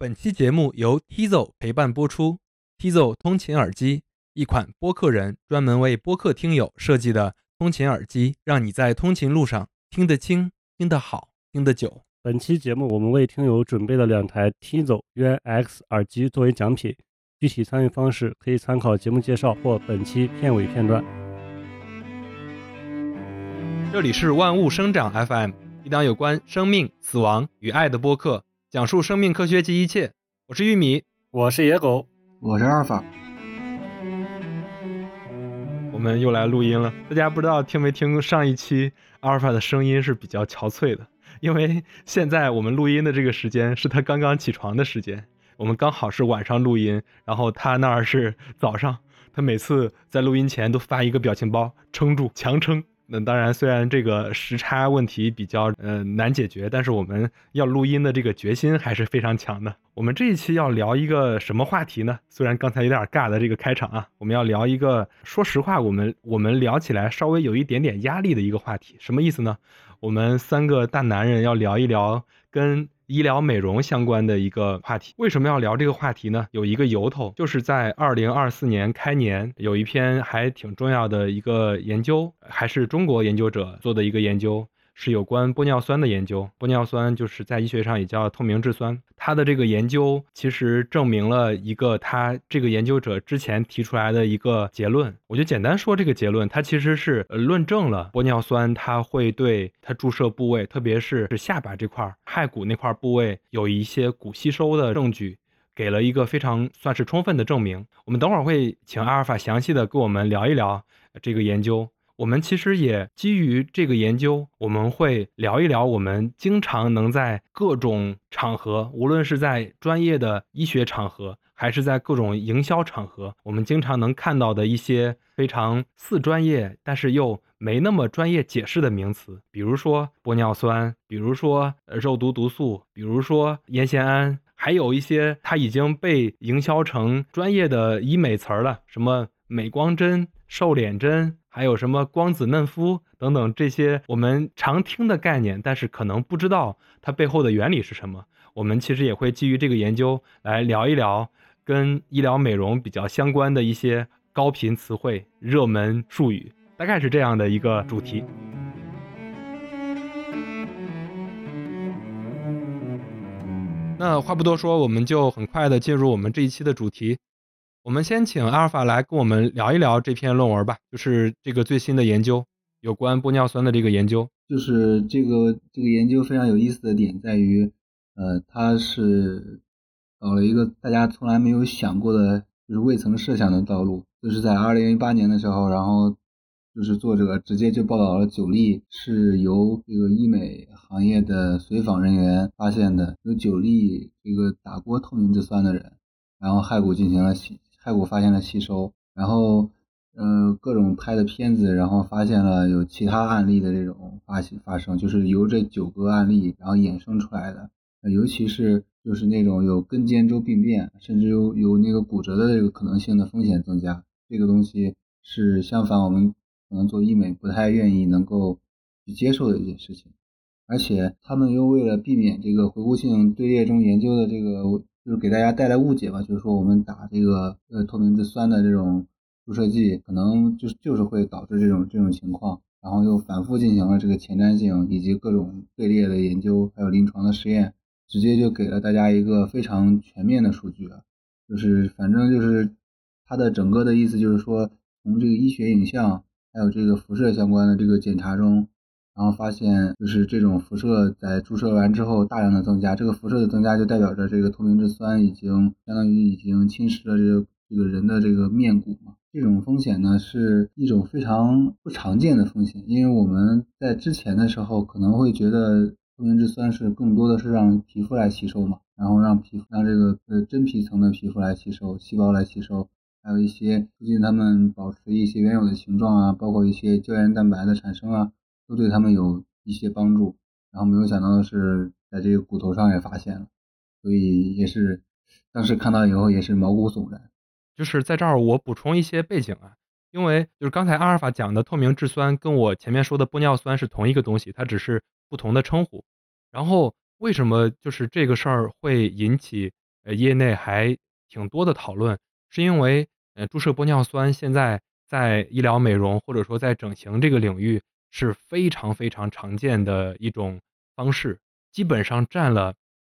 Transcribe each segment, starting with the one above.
本期节目由 Tizo 陪伴播出。Tizo 通勤耳机，一款播客人专门为播客听友设计的通勤耳机，让你在通勤路上听得清、听得好、听得久。本期节目我们为听友准备了两台 Tizo UNX 耳机作为奖品，具体参与方式可以参考节目介绍或本期片尾片段。这里是万物生长 FM，一档有关生命、死亡与爱的播客。讲述生命科学及一切，我是玉米，我是野狗，我是阿尔法。我们又来录音了。大家不知道听没听上一期阿尔法的声音是比较憔悴的，因为现在我们录音的这个时间是他刚刚起床的时间，我们刚好是晚上录音，然后他那儿是早上。他每次在录音前都发一个表情包，撑住，强撑。那当然，虽然这个时差问题比较呃难解决，但是我们要录音的这个决心还是非常强的。我们这一期要聊一个什么话题呢？虽然刚才有点尬的这个开场啊，我们要聊一个，说实话，我们我们聊起来稍微有一点点压力的一个话题。什么意思呢？我们三个大男人要聊一聊跟。医疗美容相关的一个话题，为什么要聊这个话题呢？有一个由头，就是在二零二四年开年，有一篇还挺重要的一个研究，还是中国研究者做的一个研究。是有关玻尿酸的研究，玻尿酸就是在医学上也叫透明质酸。它的这个研究其实证明了一个他这个研究者之前提出来的一个结论。我就简单说这个结论，它其实是论证了玻尿酸它会对它注射部位，特别是是下巴这块骸骨那块部位有一些骨吸收的证据，给了一个非常算是充分的证明。我们等会儿会请阿尔法详细的跟我们聊一聊这个研究。我们其实也基于这个研究，我们会聊一聊我们经常能在各种场合，无论是在专业的医学场合，还是在各种营销场合，我们经常能看到的一些非常似专业，但是又没那么专业解释的名词，比如说玻尿酸，比如说肉毒毒素，比如说烟酰胺，还有一些它已经被营销成专业的医美词儿了，什么美光针、瘦脸针。还有什么光子嫩肤等等这些我们常听的概念，但是可能不知道它背后的原理是什么。我们其实也会基于这个研究来聊一聊跟医疗美容比较相关的一些高频词汇、热门术语，大概是这样的一个主题。那话不多说，我们就很快的进入我们这一期的主题。我们先请阿尔法来跟我们聊一聊这篇论文吧，就是这个最新的研究，有关玻尿酸的这个研究。就是这个这个研究非常有意思的点在于，呃，它是找了一个大家从来没有想过的，就是未曾设想的道路。就是在二零一八年的时候，然后就是作者直接就报道了九例是由这个医美行业的随访人员发现的，有九例这个打过透明质酸的人，然后骸骨进行了洗。骸骨发现了吸收，然后，呃，各种拍的片子，然后发现了有其他案例的这种发发生，就是由这九个案例然后衍生出来的，尤其是就是那种有根尖周病变，甚至有有那个骨折的这个可能性的风险增加，这个东西是相反我们可能做医美不太愿意能够去接受的一件事情，而且他们又为了避免这个回顾性队列中研究的这个。就是给大家带来误解吧，就是说我们打这个呃透明质酸的这种注射剂，可能就是就是会导致这种这种情况，然后又反复进行了这个前瞻性以及各种队列的研究，还有临床的实验，直接就给了大家一个非常全面的数据。就是反正就是它的整个的意思就是说，从这个医学影像还有这个辐射相关的这个检查中。然后发现，就是这种辐射在注射完之后大量的增加，这个辐射的增加就代表着这个透明质酸已经相当于已经侵蚀了这个这个人的这个面骨嘛。这种风险呢是一种非常不常见的风险，因为我们在之前的时候可能会觉得透明质酸是更多的是让皮肤来吸收嘛，然后让皮肤让这个呃真皮层的皮肤来吸收，细胞来吸收，还有一些促进它们保持一些原有的形状啊，包括一些胶原蛋白的产生啊。都对他们有一些帮助，然后没有想到的是，在这个骨头上也发现了，所以也是当时看到以后也是毛骨悚然。就是在这儿我补充一些背景啊，因为就是刚才阿尔法讲的透明质酸跟我前面说的玻尿酸是同一个东西，它只是不同的称呼。然后为什么就是这个事儿会引起呃业内还挺多的讨论，是因为呃注射玻尿酸现在在医疗美容或者说在整形这个领域是非常非常常见的一种方式，基本上占了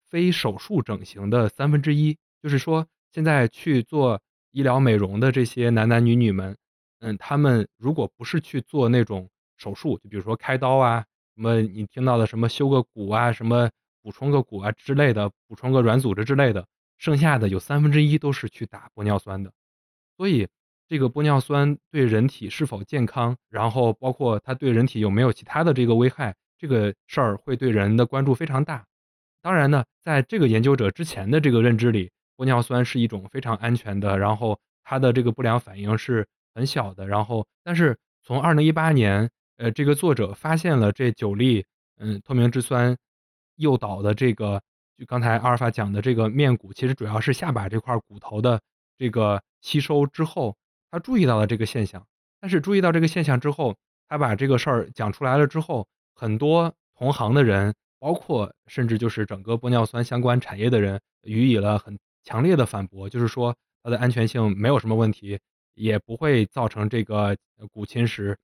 非手术整形的三分之一。就是说，现在去做医疗美容的这些男男女女们，嗯，他们如果不是去做那种手术，就比如说开刀啊，什么你听到的什么修个骨啊，什么补充个骨啊之类的，补充个软组织之类的，剩下的有三分之一都是去打玻尿酸的。所以，这个玻尿酸对人体是否健康，然后包括它对人体有没有其他的这个危害，这个事儿会对人的关注非常大。当然呢，在这个研究者之前的这个认知里，玻尿酸是一种非常安全的，然后它的这个不良反应是很小的。然后，但是从二零一八年，呃，这个作者发现了这九例，嗯，透明质酸诱导的这个，就刚才阿尔法讲的这个面骨，其实主要是下巴这块骨头的这个吸收之后，他注意到了这个现象。但是注意到这个现象之后，他把这个事儿讲出来了之后，很多同行的人，包括甚至就是整个玻尿酸相关产业的人，予以了很。强烈的反驳，就是说它的安全性没有什么问题，也不会造成这个骨侵蚀。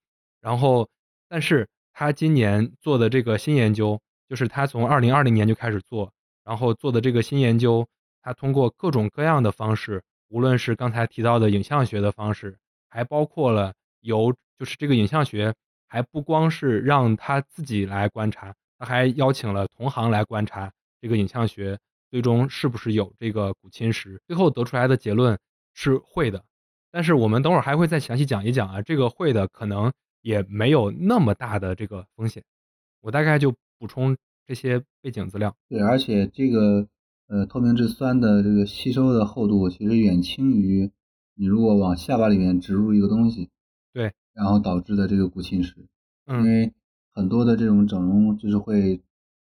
然后，但是他今年做的这个新研究，就是他从二零二零年就开始做，然后做的这个新研究，他通过各种各样的方式，无论是刚才提到的影像学的方式，还包括了由就是这个影像学，还不光是让他自己来观察，他还邀请了同行来观察这个影像学。最终是不是有这个骨侵蚀？最后得出来的结论是会的，但是我们等会儿还会再详细讲一讲啊，这个会的可能也没有那么大的这个风险。我大概就补充这些背景资料。对，而且这个呃透明质酸的这个吸收的厚度其实远轻于你如果往下巴里面植入一个东西，对，然后导致的这个骨侵蚀。嗯，因为很多的这种整容就是会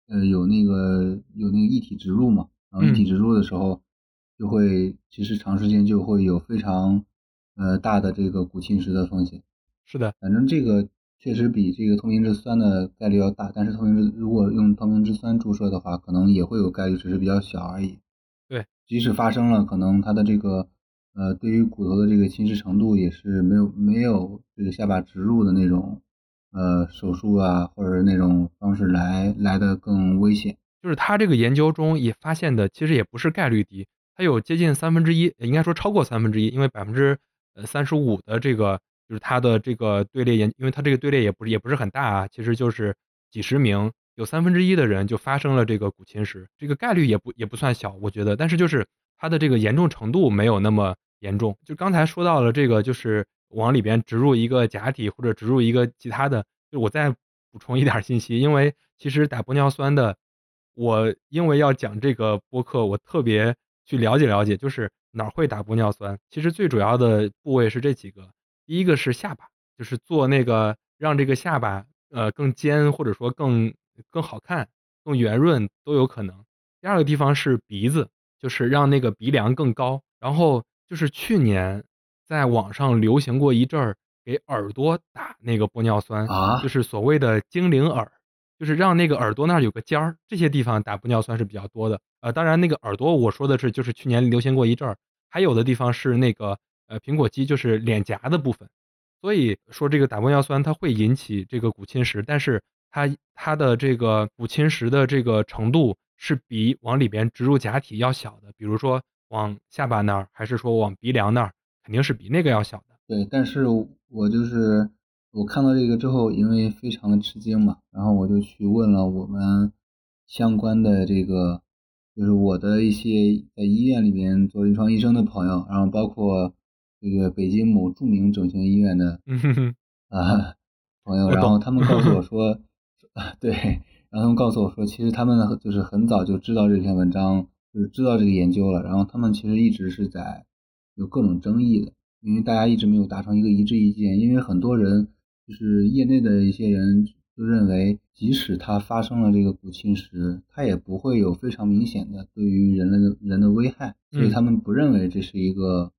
呃有那个有那个一体植入嘛。然后一体植入的时候，就会其实长时间就会有非常呃大的这个骨侵蚀的风险。是的，反正这个确实比这个透明质酸的概率要大，但是透明质如果用透明质酸注射的话，可能也会有概率，只是比较小而已。对，即使发生了，可能它的这个呃对于骨头的这个侵蚀程度也是没有没有这个下巴植入的那种呃手术啊或者那种方式来来的更危险。就是他这个研究中也发现的，其实也不是概率低，它有接近三分之一，应该说超过三分之一，因为百分之呃三十五的这个就是它的这个队列研，因为它这个队列也不是也不是很大啊，其实就是几十名，有三分之一的人就发生了这个骨侵蚀，这个概率也不也不算小，我觉得，但是就是它的这个严重程度没有那么严重。就刚才说到了这个，就是往里边植入一个假体或者植入一个其他的，就我再补充一点信息，因为其实打玻尿酸的。我因为要讲这个播客，我特别去了解了解，就是哪儿会打玻尿酸。其实最主要的部位是这几个，第一个是下巴，就是做那个让这个下巴呃更尖，或者说更更好看、更圆润都有可能。第二个地方是鼻子，就是让那个鼻梁更高。然后就是去年在网上流行过一阵儿，给耳朵打那个玻尿酸啊，就是所谓的精灵耳。就是让那个耳朵那儿有个尖儿，这些地方打玻尿酸是比较多的。呃，当然那个耳朵我说的是，就是去年流行过一阵儿，还有的地方是那个呃苹果肌，就是脸颊的部分。所以说这个打玻尿酸它会引起这个骨侵蚀，但是它它的这个骨侵蚀的这个程度是比往里边植入假体要小的。比如说往下巴那儿，还是说往鼻梁那儿，肯定是比那个要小的。对，但是我就是。我看到这个之后，因为非常的吃惊嘛，然后我就去问了我们相关的这个，就是我的一些在医院里面做临床医生的朋友，然后包括这个北京某著名整形医院的啊朋友，然后他们告诉我说，对，然后他们告诉我说，其实他们就是很早就知道这篇文章，就是知道这个研究了，然后他们其实一直是在有各种争议的，因为大家一直没有达成一个一致意见，因为很多人。就是业内的一些人就认为，即使它发生了这个骨侵蚀，它也不会有非常明显的对于人类的人的危害，所以他们不认为这是一个，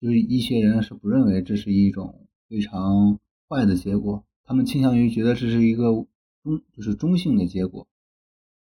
就是一些人是不认为这是一种非常坏的结果，他们倾向于觉得这是一个中就是中性的结果，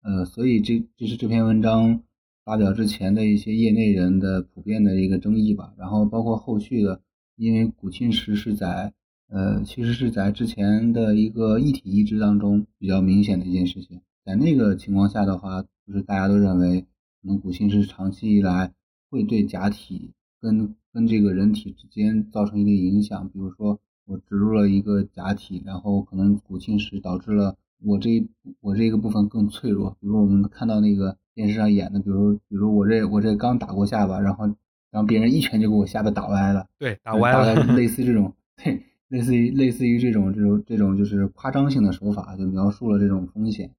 呃，所以这这是这篇文章发表之前的一些业内人的普遍的一个争议吧。然后包括后续的，因为古侵蚀是在呃，其实是在之前的一个异体移植当中比较明显的一件事情。在那个情况下的话，就是大家都认为，可能古侵蚀长期以来会对假体跟跟这个人体之间造成一定影响。比如说，我植入了一个假体，然后可能骨侵蚀导致了我这一我这个部分更脆弱。比如我们看到那个电视上演的，比如比如我这我这刚打过下巴，然后然后别人一拳就给我下巴打歪了，对，打歪了，类似这种，对，类似于类似于这种这种这种就是夸张性的手法，就描述了这种风险。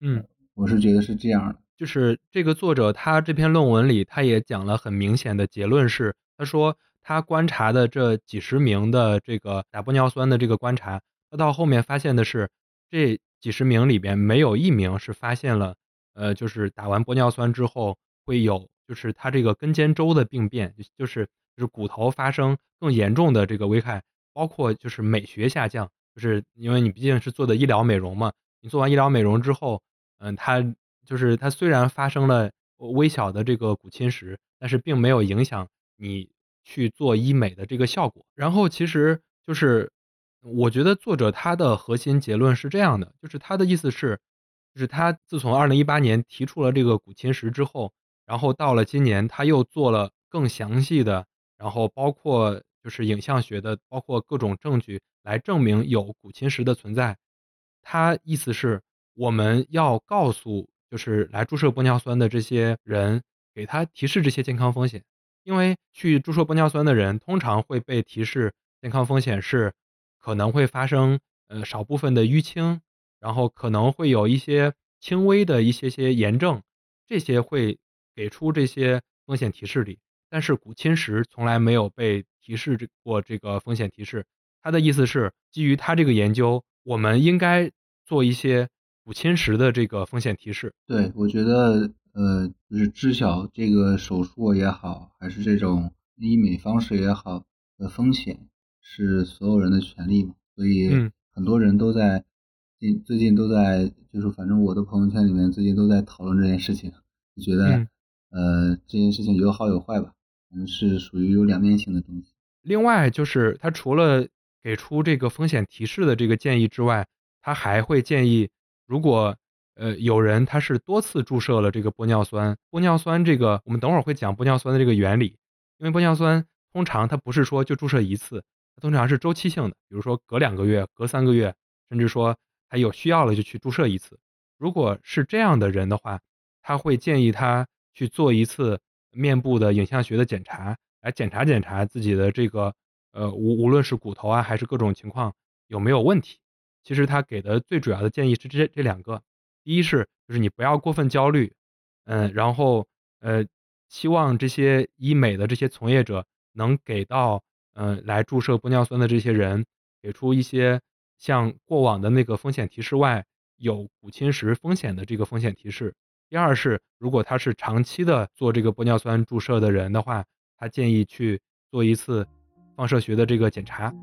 嗯，我是觉得是这样的。就是这个作者他这篇论文里，他也讲了很明显的结论是，他说他观察的这几十名的这个打玻尿酸的这个观察，他到后面发现的是，这几十名里边没有一名是发现了，呃，就是打完玻尿酸之后会有，就是他这个根尖周的病变，就是就是骨头发生更严重的这个危害，包括就是美学下降，就是因为你毕竟是做的医疗美容嘛，你做完医疗美容之后，嗯，他。就是它虽然发生了微小的这个骨侵蚀，但是并没有影响你去做医美的这个效果。然后其实就是，我觉得作者他的核心结论是这样的，就是他的意思是，就是他自从二零一八年提出了这个骨侵蚀之后，然后到了今年他又做了更详细的，然后包括就是影像学的，包括各种证据来证明有骨侵蚀的存在。他意思是我们要告诉。就是来注射玻尿酸的这些人，给他提示这些健康风险，因为去注射玻尿酸的人通常会被提示健康风险是可能会发生呃少部分的淤青，然后可能会有一些轻微的一些些炎症，这些会给出这些风险提示里，但是骨侵蚀从来没有被提示这过这个风险提示。他的意思是基于他这个研究，我们应该做一些。骨侵蚀的这个风险提示，对我觉得，呃，就是知晓这个手术也好，还是这种医美方式也好的风险，是所有人的权利嘛。所以，很多人都在近最近都在，就是反正我的朋友圈里面最近都在讨论这件事情，就觉得，呃，这件事情有好有坏吧，反正，是属于有两面性的东西。另外，就是他除了给出这个风险提示的这个建议之外，他还会建议。如果呃有人他是多次注射了这个玻尿酸，玻尿酸这个我们等会儿会讲玻尿酸的这个原理，因为玻尿酸通常它不是说就注射一次，它通常是周期性的，比如说隔两个月、隔三个月，甚至说还有需要了就去注射一次。如果是这样的人的话，他会建议他去做一次面部的影像学的检查，来检查检查自己的这个呃无无论是骨头啊还是各种情况有没有问题。其实他给的最主要的建议是这这两个，第一是就是你不要过分焦虑，嗯，然后呃，希望这些医美的这些从业者能给到嗯来注射玻尿酸的这些人给出一些像过往的那个风险提示外有骨侵蚀风险的这个风险提示。第二是如果他是长期的做这个玻尿酸注射的人的话，他建议去做一次放射学的这个检查。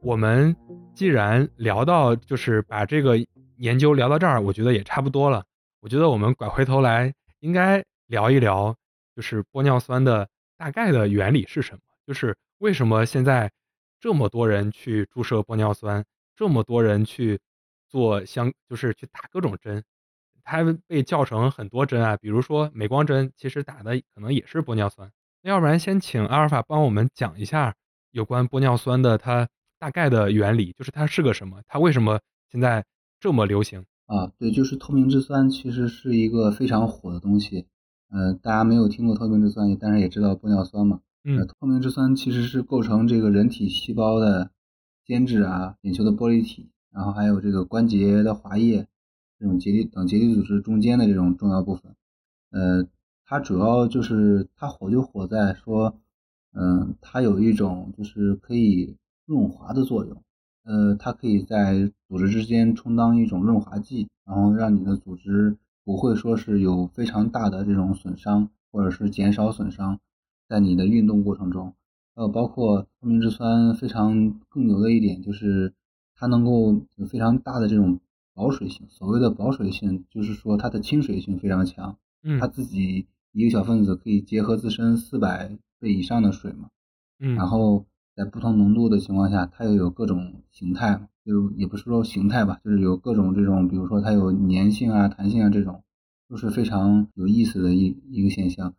我们既然聊到，就是把这个研究聊到这儿，我觉得也差不多了。我觉得我们拐回头来，应该聊一聊，就是玻尿酸的大概的原理是什么？就是为什么现在这么多人去注射玻尿酸，这么多人去做相，就是去打各种针，它被叫成很多针啊，比如说美光针，其实打的可能也是玻尿酸。那要不然先请阿尔法帮我们讲一下有关玻尿酸的它。大概的原理就是它是个什么？它为什么现在这么流行啊？对，就是透明质酸，其实是一个非常火的东西。呃，大家没有听过透明质酸，但是也知道玻尿酸嘛。嗯，透明质酸其实是构成这个人体细胞的间质啊、眼球的玻璃体，然后还有这个关节的滑液这种结缔等结缔组织中间的这种重要部分。呃，它主要就是它火就火在说，嗯，它有一种就是可以。润滑的作用，呃，它可以在组织之间充当一种润滑剂，然后让你的组织不会说是有非常大的这种损伤，或者是减少损伤，在你的运动过程中，呃，包括透明质酸非常更牛的一点就是它能够有非常大的这种保水性。所谓的保水性，就是说它的亲水性非常强，嗯它自己一个小分子可以结合自身四百倍以上的水嘛。嗯，然后在不同浓度的情况下，它又有各种形态嘛，就也不是说形态吧，就是有各种这种，比如说它有粘性啊、弹性啊这种，都是非常有意思的一一个现象。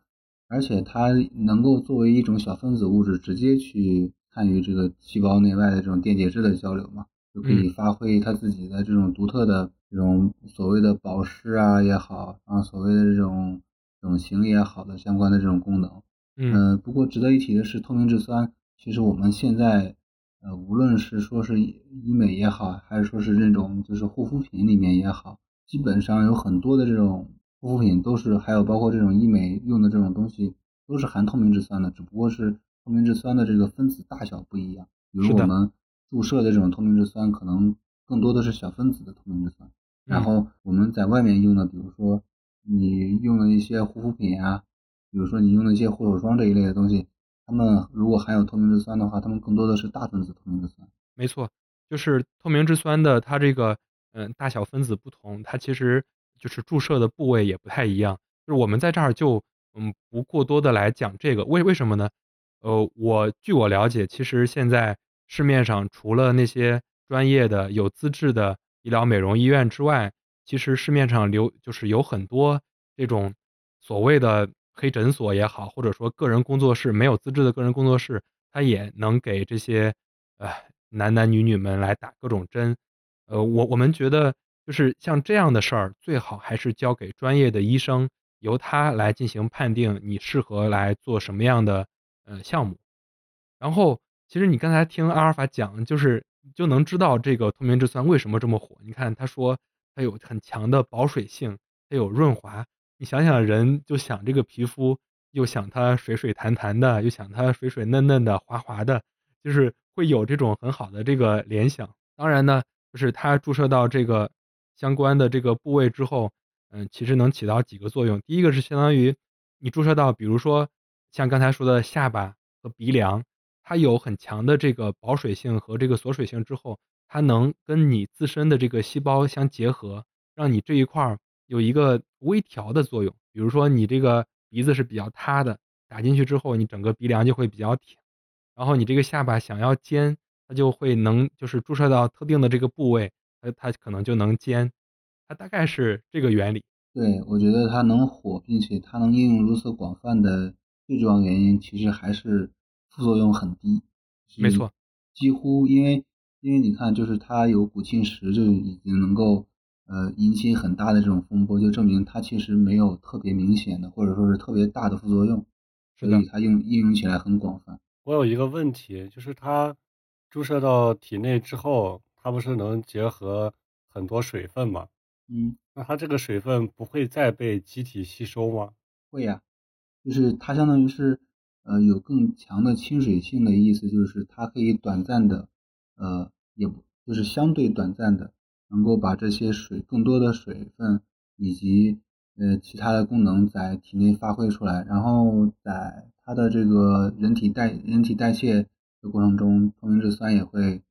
而且它能够作为一种小分子物质，直接去参与这个细胞内外的这种电解质的交流嘛，就可以发挥它自己的这种独特的这种所谓的保湿啊也好，啊所谓的这种这种形也好的相关的这种功能。嗯呃，不过值得一提的是，透明质酸其实我们现在呃，无论是说是医美也好，还是说是这种就是护肤品里面也好，基本上有很多的这种护肤品都是，还有包括这种医美用的这种东西，都是含透明质酸的，只不过是透明质酸的这个分子大小不一样。比如我们注射的这种透明质酸，可能更多的是小分子的透明质酸，然嗯后我们在外面用的，比如说你用的一些护肤品啊，比如说你用的一些护手霜这一类的东西，他们如果含有透明质酸的话，它们更多的是大分子透明质酸。没错，就是透明质酸的它这个嗯大小分子不同，它其实就是注射的部位也不太一样。就是我们在这儿就嗯不过多的来讲这个，为为什么呢？呃，我据我了解，其实现在市面上除了那些专业的有资质的医疗美容医院之外，其实市面上流就是有很多这种所谓的黑诊所也好，或者说个人工作室没有资质的个人工作室，他也能给这些呃男男女女们来打各种针。呃，我我们觉得就是像这样的事儿，最好还是交给专业的医生，由他来进行判定，你适合来做什么样的呃项目。然后，其实你刚才听阿尔法讲，就是就能知道这个透明质酸为什么这么火。你看他说它有很强的保水性，它有润滑。你想想，人就想这个皮肤，又想它水水弹弹的，又想它水水嫩嫩的、滑滑的，就是会有这种很好的这个联想。当然呢，就是它注射到这个相关的这个部位之后，嗯，其实能起到几个作用。第一个是相当于你注射到，比如说像刚才说的下巴和鼻梁，它有很强的这个保水性和这个锁水性之后，它能跟你自身的这个细胞相结合，让你这一块儿有一个微调的作用。比如说你这个鼻子是比较塌的，打进去之后，你整个鼻梁就会比较挺。然后你这个下巴想要尖，它就会能就是注射到特定的这个部位，它它可能就能尖。它大概是这个原理。对，我觉得它能火，并且它能应用如此广泛的最重要原因，其实还是副作用很低。没错，几乎因为因为你看，就是它有骨侵蚀，就已经能够呃引起很大的这种风波，就证明它其实没有特别明显的或者说是特别大的副作用，所以它应应用起来很广泛。我有一个问题，就是它注射到体内之后，它不是能结合很多水分吗？嗯，那它这个水分不会再被机体吸收吗？会呀、就是它相当于是呃有更强的亲水性的意思，就是它可以短暂的呃也不就是相对短暂的能够把这些水更多的水分以及呃其他的功能在体内发挥出来，然后在它的这个人体代人体代谢的过程中，透明质酸也会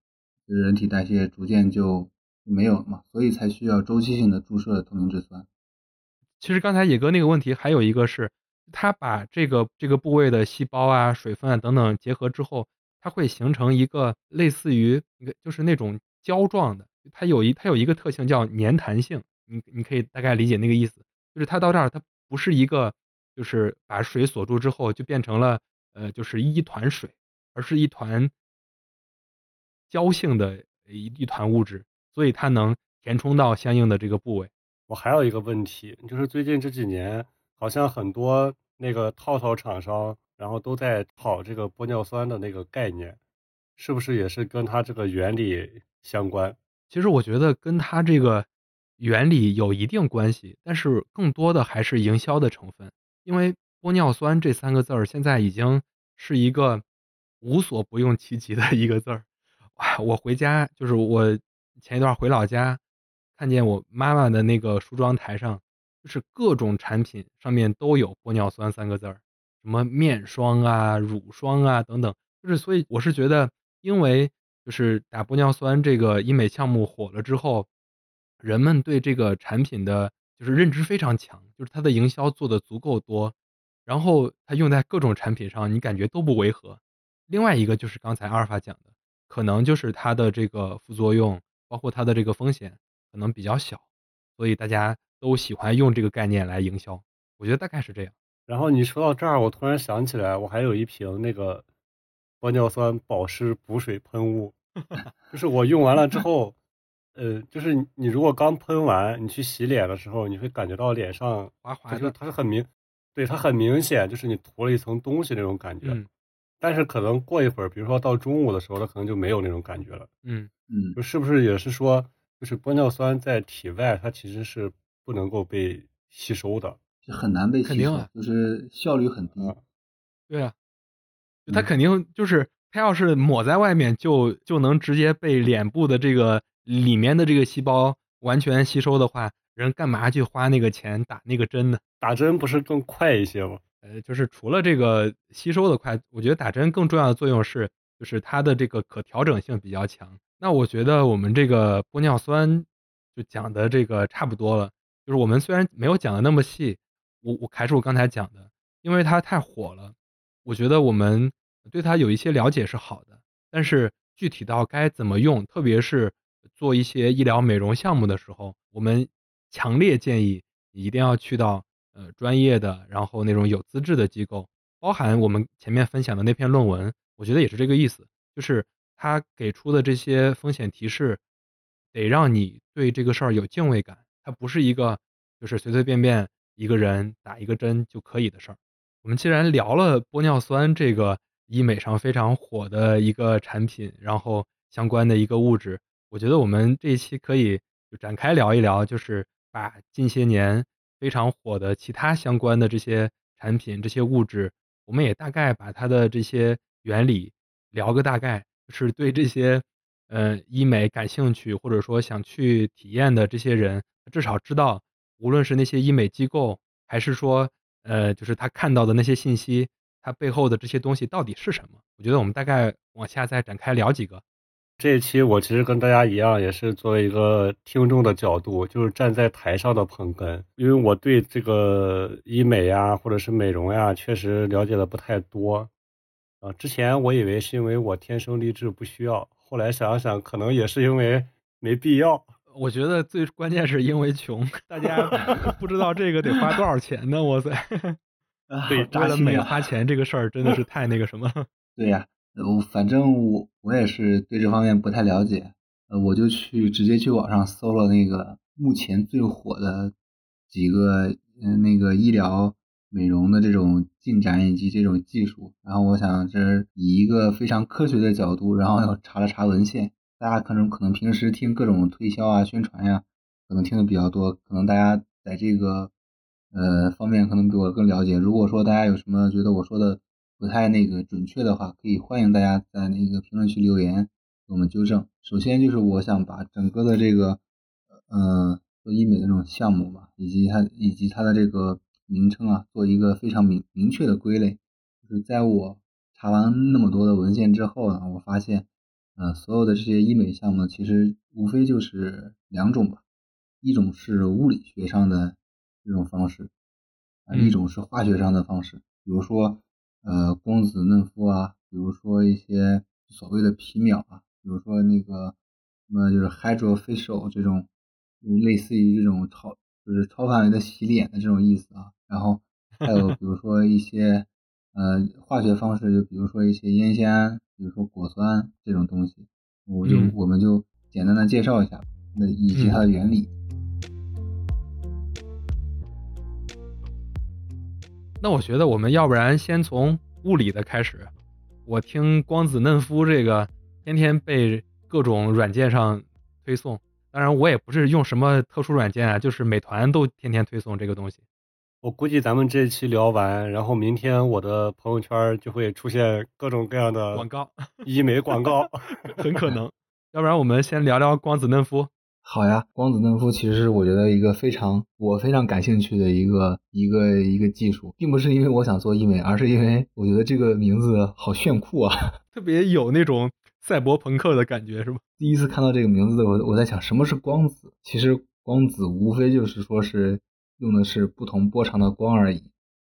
就是人体代谢逐渐就没有了嘛，所以才需要周期性的注射透明质酸。其实刚才野哥那个问题还有一个是，它把这个这个部位的细胞啊、水分啊等等结合之后，它会形成一个类似于一个就是那种胶状的，它有一它有一个特性叫粘弹性，你你可以大概理解那个意思，就是它到这儿它不是一个就是把水锁住之后就变成了呃就是一团水，而是一团胶性的一一团物质，所以它能填充到相应的这个部位。我还有一个问题，就是最近这几年，好像很多那个套套厂商，然后都在炒这个玻尿酸的那个概念，是不是也是跟它这个原理相关？其实我觉得跟它这个原理有一定关系，但是更多的还是营销的成分。因为玻尿酸这三个字儿现在已经是一个无所不用其极的一个字儿。哇，我回家就是我前一段回老家，看见我妈妈的那个梳妆台上，就是各种产品上面都有玻尿酸三个字儿，什么面霜啊、乳霜啊等等。就是所以我是觉得，因为就是打玻尿酸这个医美项目火了之后，人们对这个产品的就是认知非常强，就是它的营销做的足够多，然后它用在各种产品上，你感觉都不违和。另外一个就是刚才阿尔法讲的，可能就是它的这个副作用，包括它的这个风险可能比较小，所以大家都喜欢用这个概念来营销。我觉得大概是这样。然后你说到这儿，我突然想起来，我还有一瓶那个玻尿酸保湿补水喷雾，就是我用完了之后，呃，就是你如果刚喷完，你去洗脸的时候，你会感觉到脸上滑滑就是的，它是很明，对，它很明显，就是你涂了一层东西那种感觉。嗯但是可能过一会儿，比如说到中午的时候，它可能就没有那种感觉了。嗯，嗯就是不是也是说，就是玻尿酸在体外它其实是不能够被吸收的。是很难被吸收，肯定啊就是效率很低。啊对啊，就它嗯肯定就是它要是抹在外面就就能直接被脸部的这个里面的这个细胞完全吸收的话，人干嘛去花那个钱打那个针呢？打针不是更快一些吗？呃，就是除了这个吸收的快，我觉得打针更重要的作用是，就是它的这个可调整性比较强。那我觉得我们这个玻尿酸就讲的这个差不多了，就是我们虽然没有讲的那么细，我我还是我刚才讲的，因为它太火了，我觉得我们对它有一些了解是好的，但是具体到该怎么用，特别是做一些医疗美容项目的时候，我们强烈建议一定要去到呃专业的，然后那种有资质的机构，包含我们前面分享的那篇论文，我觉得也是这个意思，就是他给出的这些风险提示，得让你对这个事儿有敬畏感，它不是一个就是随随便便一个人打一个针就可以的事儿。我们既然聊了玻尿酸这个医美上非常火的一个产品，然后相关的一个物质，我觉得我们这一期可以就展开聊一聊，就是把近些年非常火的其他相关的这些产品、这些物质，我们也大概把它的这些原理聊个大概，就是对这些呃医美感兴趣或者说想去体验的这些人，至少知道，无论是那些医美机构，还是说呃就是他看到的那些信息，他背后的这些东西到底是什么？我觉得我们大概往下再展开聊几个。这一期我其实跟大家一样，也是作为一个听众的角度，就是站在台上的捧哏，因为我对这个医美呀，或者是美容呀，确实了解的不太多。啊，之前我以为是因为我天生丽质不需要，后来想了想，可能也是因为没必要。我觉得最关键是因为穷，大家 不知道这个得花多少钱呢？哇塞！啊，对好为了美！花钱这个事儿真的是太那个什么了。对呀、我反正我我也是对这方面不太了解，呃，我就去直接去网上搜了那个目前最火的几个嗯、呃那个医疗美容的这种进展以及这种技术，然后我想这是以一个非常科学的角度，然后又查了查文献，大家可能可能平时听各种推销啊、宣传呀、可能听的比较多，可能大家在这个呃方面可能比我更了解。如果说大家有什么觉得我说的不太那个准确的话，可以欢迎大家在那个评论区留言给我们纠正。首先就是我想把整个的这个呃做医美的这种项目吧，以及它以及它的这个名称啊，做一个非常明明确的归类。就是在我查完那么多的文献之后呢，我发现，呃，所有的这些医美项目其实无非就是两种吧，一种是物理学上的这种方式，啊、嗯一种是化学上的方式，比如说呃光子嫩肤啊，比如说一些所谓的皮秒啊，比如说那个什么就是 hydrofacial 这种，就类似于这种超就是超范围的洗脸的这种意思啊。然后还有比如说一些呃化学方式，就比如说一些烟酰胺，比如说果酸这种东西，我就、嗯我们就简单的介绍一下，那以及它的原理。那我觉得我们要不然先从物理的开始。我听光子嫩肤这个，天天被各种软件上推送。当然，我也不是用什么特殊软件啊，就是美团都天天推送这个东西。我估计咱们这一期聊完，然后明天我的朋友圈就会出现各种各样的广告医美广告。很可能。要不然我们先聊聊光子嫩肤。好呀，光子嫩肤其实是我觉得一个非常我非常感兴趣的一个一个一个技术，并不是因为我想做医美，而是因为我觉得这个名字好炫酷啊！特别有那种赛博朋克的感觉，是吧？第一次看到这个名字的我，我在想什么是光子？其实光子无非就是说是用的是不同波长的光而已。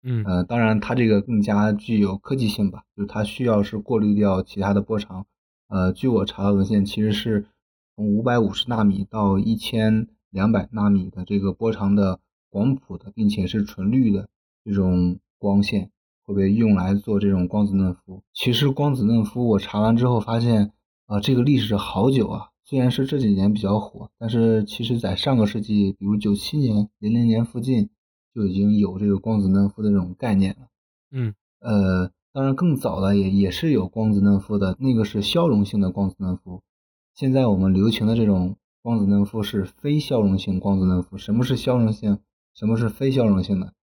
嗯呃，当然它这个更加具有科技性吧，就是它需要是过滤掉其他的波长。呃，据我查到文献，其实是从五百五十纳米到一千两百纳米的这个波长的广谱的，并且是纯绿的这种光线会被用来做这种光子嫩肤。其实光子嫩肤我查完之后发现，啊、这个历史好久啊，虽然是这几年比较火，但是其实在上个世纪，比如九七年、零零年附近就已经有这个光子嫩肤的这种概念了。嗯呃，当然更早的也也是有光子嫩肤的，那个是消融性的光子嫩肤。现在我们流行的这种光子嫩肤是非消融性光子嫩肤。什么是消融性？什么是非消融性的？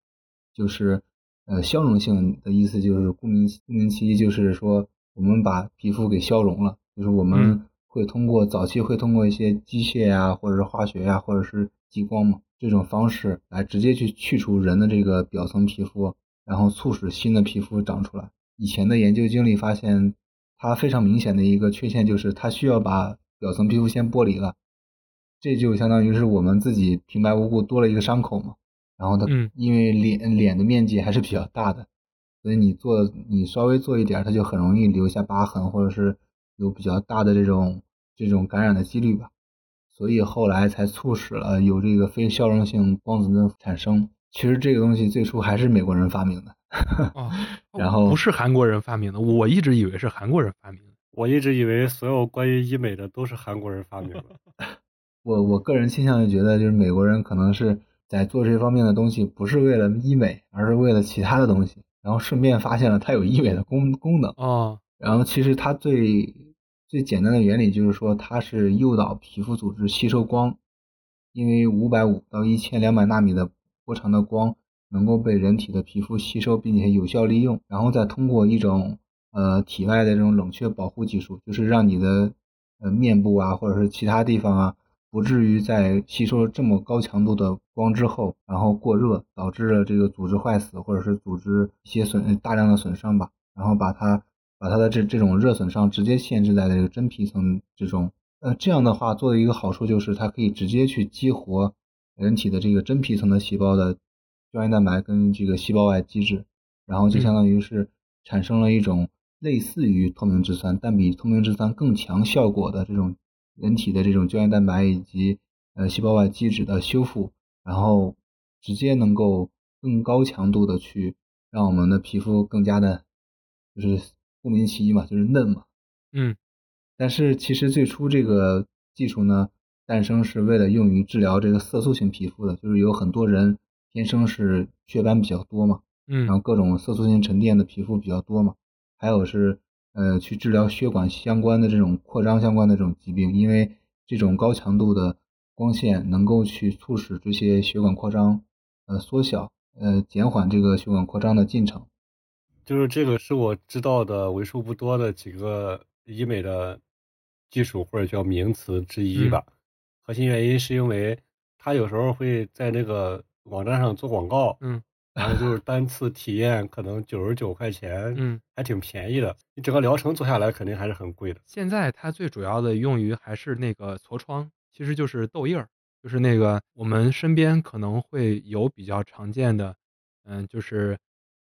就是呃，消融性的意思就是顾名顾名其义，就是说我们把皮肤给消融了，就是我们嗯会通过早期会通过一些机械呀、或者是化学呀、或者是激光嘛这种方式来直接去去除人的这个表层皮肤，然后促使新的皮肤长出来。以前的研究经历发现，它非常明显的一个缺陷就是它需要把表层皮肤先剥离了，这就相当于是我们自己平白无故多了一个伤口嘛。然后它嗯因为脸脸的面积还是比较大的，所以你做你稍微做一点儿，它就很容易留下疤痕，或者是有比较大的这种这种感染的几率吧。所以后来才促使了有这个非消融性光子嫩肤产生。其实这个东西最初还是美国人发明的，哦，然后不是韩国人发明的，我一直以为是韩国人发明的。我一直以为所有关于医美的都是韩国人发明的。我我个人倾向于觉得，就是美国人可能是在做这方面的东西，不是为了医美，而是为了其他的东西，然后顺便发现了它有医美的功功能。哦，然后其实它最最简单的原理就是说，它是诱导皮肤组织吸收光，因为五百五到一千两百纳米的波长的光能够被人体的皮肤吸收，并且有效利用，然后再通过一种呃体外的这种冷却保护技术，就是让你的呃面部啊或者是其他地方啊，不至于在吸收了这么高强度的光之后，然后过热，导致了这个组织坏死或者是组织一些损大量的损伤吧，然后把它把它的这这种热损伤直接限制在这个真皮层之中。呃，这样的话做的一个好处就是它可以直接去激活人体的这个真皮层的细胞的胶原蛋白跟这个细胞外基质，然后就相当于是产生了一种类似于透明质酸，但比透明质酸更强效果的这种人体的这种胶原蛋白以及呃细胞外基质的修复，然后直接能够更高强度的去让我们的皮肤更加的，就是顾名其义嘛，就是嫩嘛。嗯但是其实最初这个技术呢，诞生是为了用于治疗这个色素性皮肤的，就是有很多人天生是雀斑比较多嘛，嗯然后嗯各种色素性沉淀的皮肤比较多嘛，还有是呃去治疗血管相关的这种扩张相关的这种疾病，因为这种高强度的光线能够去促使这些血管扩张呃缩小，呃减缓这个血管扩张的进程。就是这个是我知道的为数不多的几个医美的技术或者叫名词之一吧。核心原因是因为它有时候会在那个网站上做广告，嗯然后就是单次体验可能九十九块钱，嗯，还挺便宜的。你整个疗程做下来肯定还是很贵的。现在它最主要的用于还是那个痤疮，其实就是痘印儿，就是那个我们身边可能会有比较常见的，嗯，就是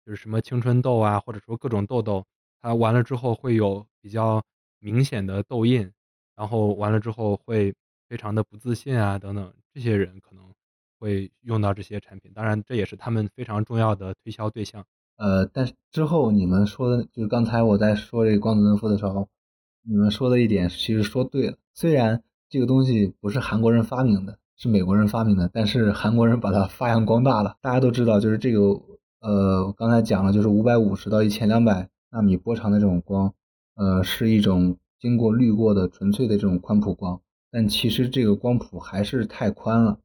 就是什么青春痘啊，或者说各种痘痘，它完了之后会有比较明显的痘印，然后完了之后会非常的不自信啊等等，这些人可能会用到这些产品，当然这也是他们非常重要的推销对象。呃，但是之后你们说的，就是刚才我在说这个光子嫩肤的时候，你们说的一点其实说对了。虽然这个东西不是韩国人发明的，是美国人发明的，但是韩国人把它发扬光大了。大家都知道，就是这个，呃，我刚才讲了，就是五百五十到一千两百纳米波长的这种光，呃，是一种经过滤过的纯粹的这种宽谱光，但其实这个光谱还是太宽了。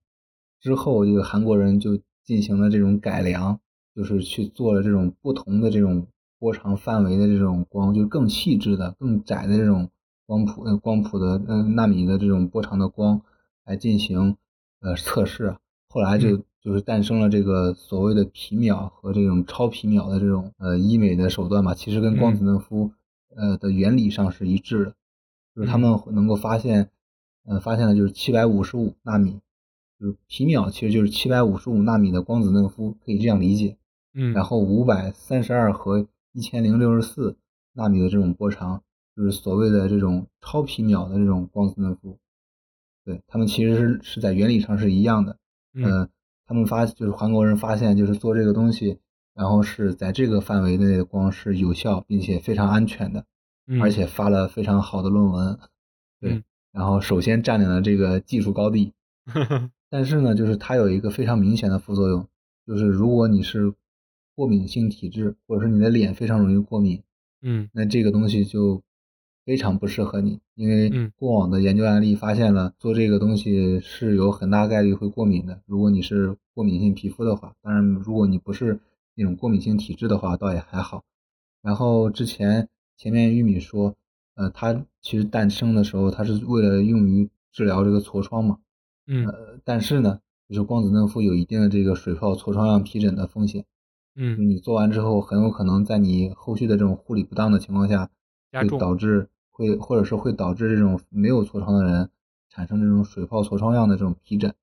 之后，这个韩国人就进行了这种改良。就是去做了这种不同的这种波长范围的这种光，就是更细致的、更窄的这种光谱呃光谱的呃纳米的这种波长的光来进行呃测试。后来就就是诞生了这个所谓的皮秒和这种超皮秒的这种呃医美的手段嘛，其实跟光子嫩肤呃的原理上是一致的，就是他们能够发现呃发现了就是七百五十五纳米就是皮秒其实就是七百五十五纳米的光子嫩肤，可以这样理解。嗯，然后五百三十二和一千零六十四纳米的这种波长，就是所谓的这种超皮秒的这种光子嫩肤。对他们其实是是在原理上是一样的。嗯呃，他们发就是韩国人发现，就是做这个东西，然后是在这个范围内的光是有效并且非常安全的，嗯而且发了非常好的论文。对嗯，然后首先占领了这个技术高地。但是呢，就是它有一个非常明显的副作用，就是如果你是过敏性体质，或者是你的脸非常容易过敏，嗯那这个东西就非常不适合你，因为嗯过往的研究案例发现了做这个东西是有很大概率会过敏的。如果你是过敏性皮肤的话，当然如果你不是那种过敏性体质的话，倒也还好。然后之前前面玉米说，呃，它其实诞生的时候，它是为了用于治疗这个痤疮嘛，嗯呃，但是呢，就是光子嫩肤有一定的这个水泡痤疮样皮疹的风险。嗯，你做完之后，很有可能在你后续的这种护理不当的情况下，会导致会或者是会导致这种没有痤疮的人产生这种水泡痤疮样的这种皮疹，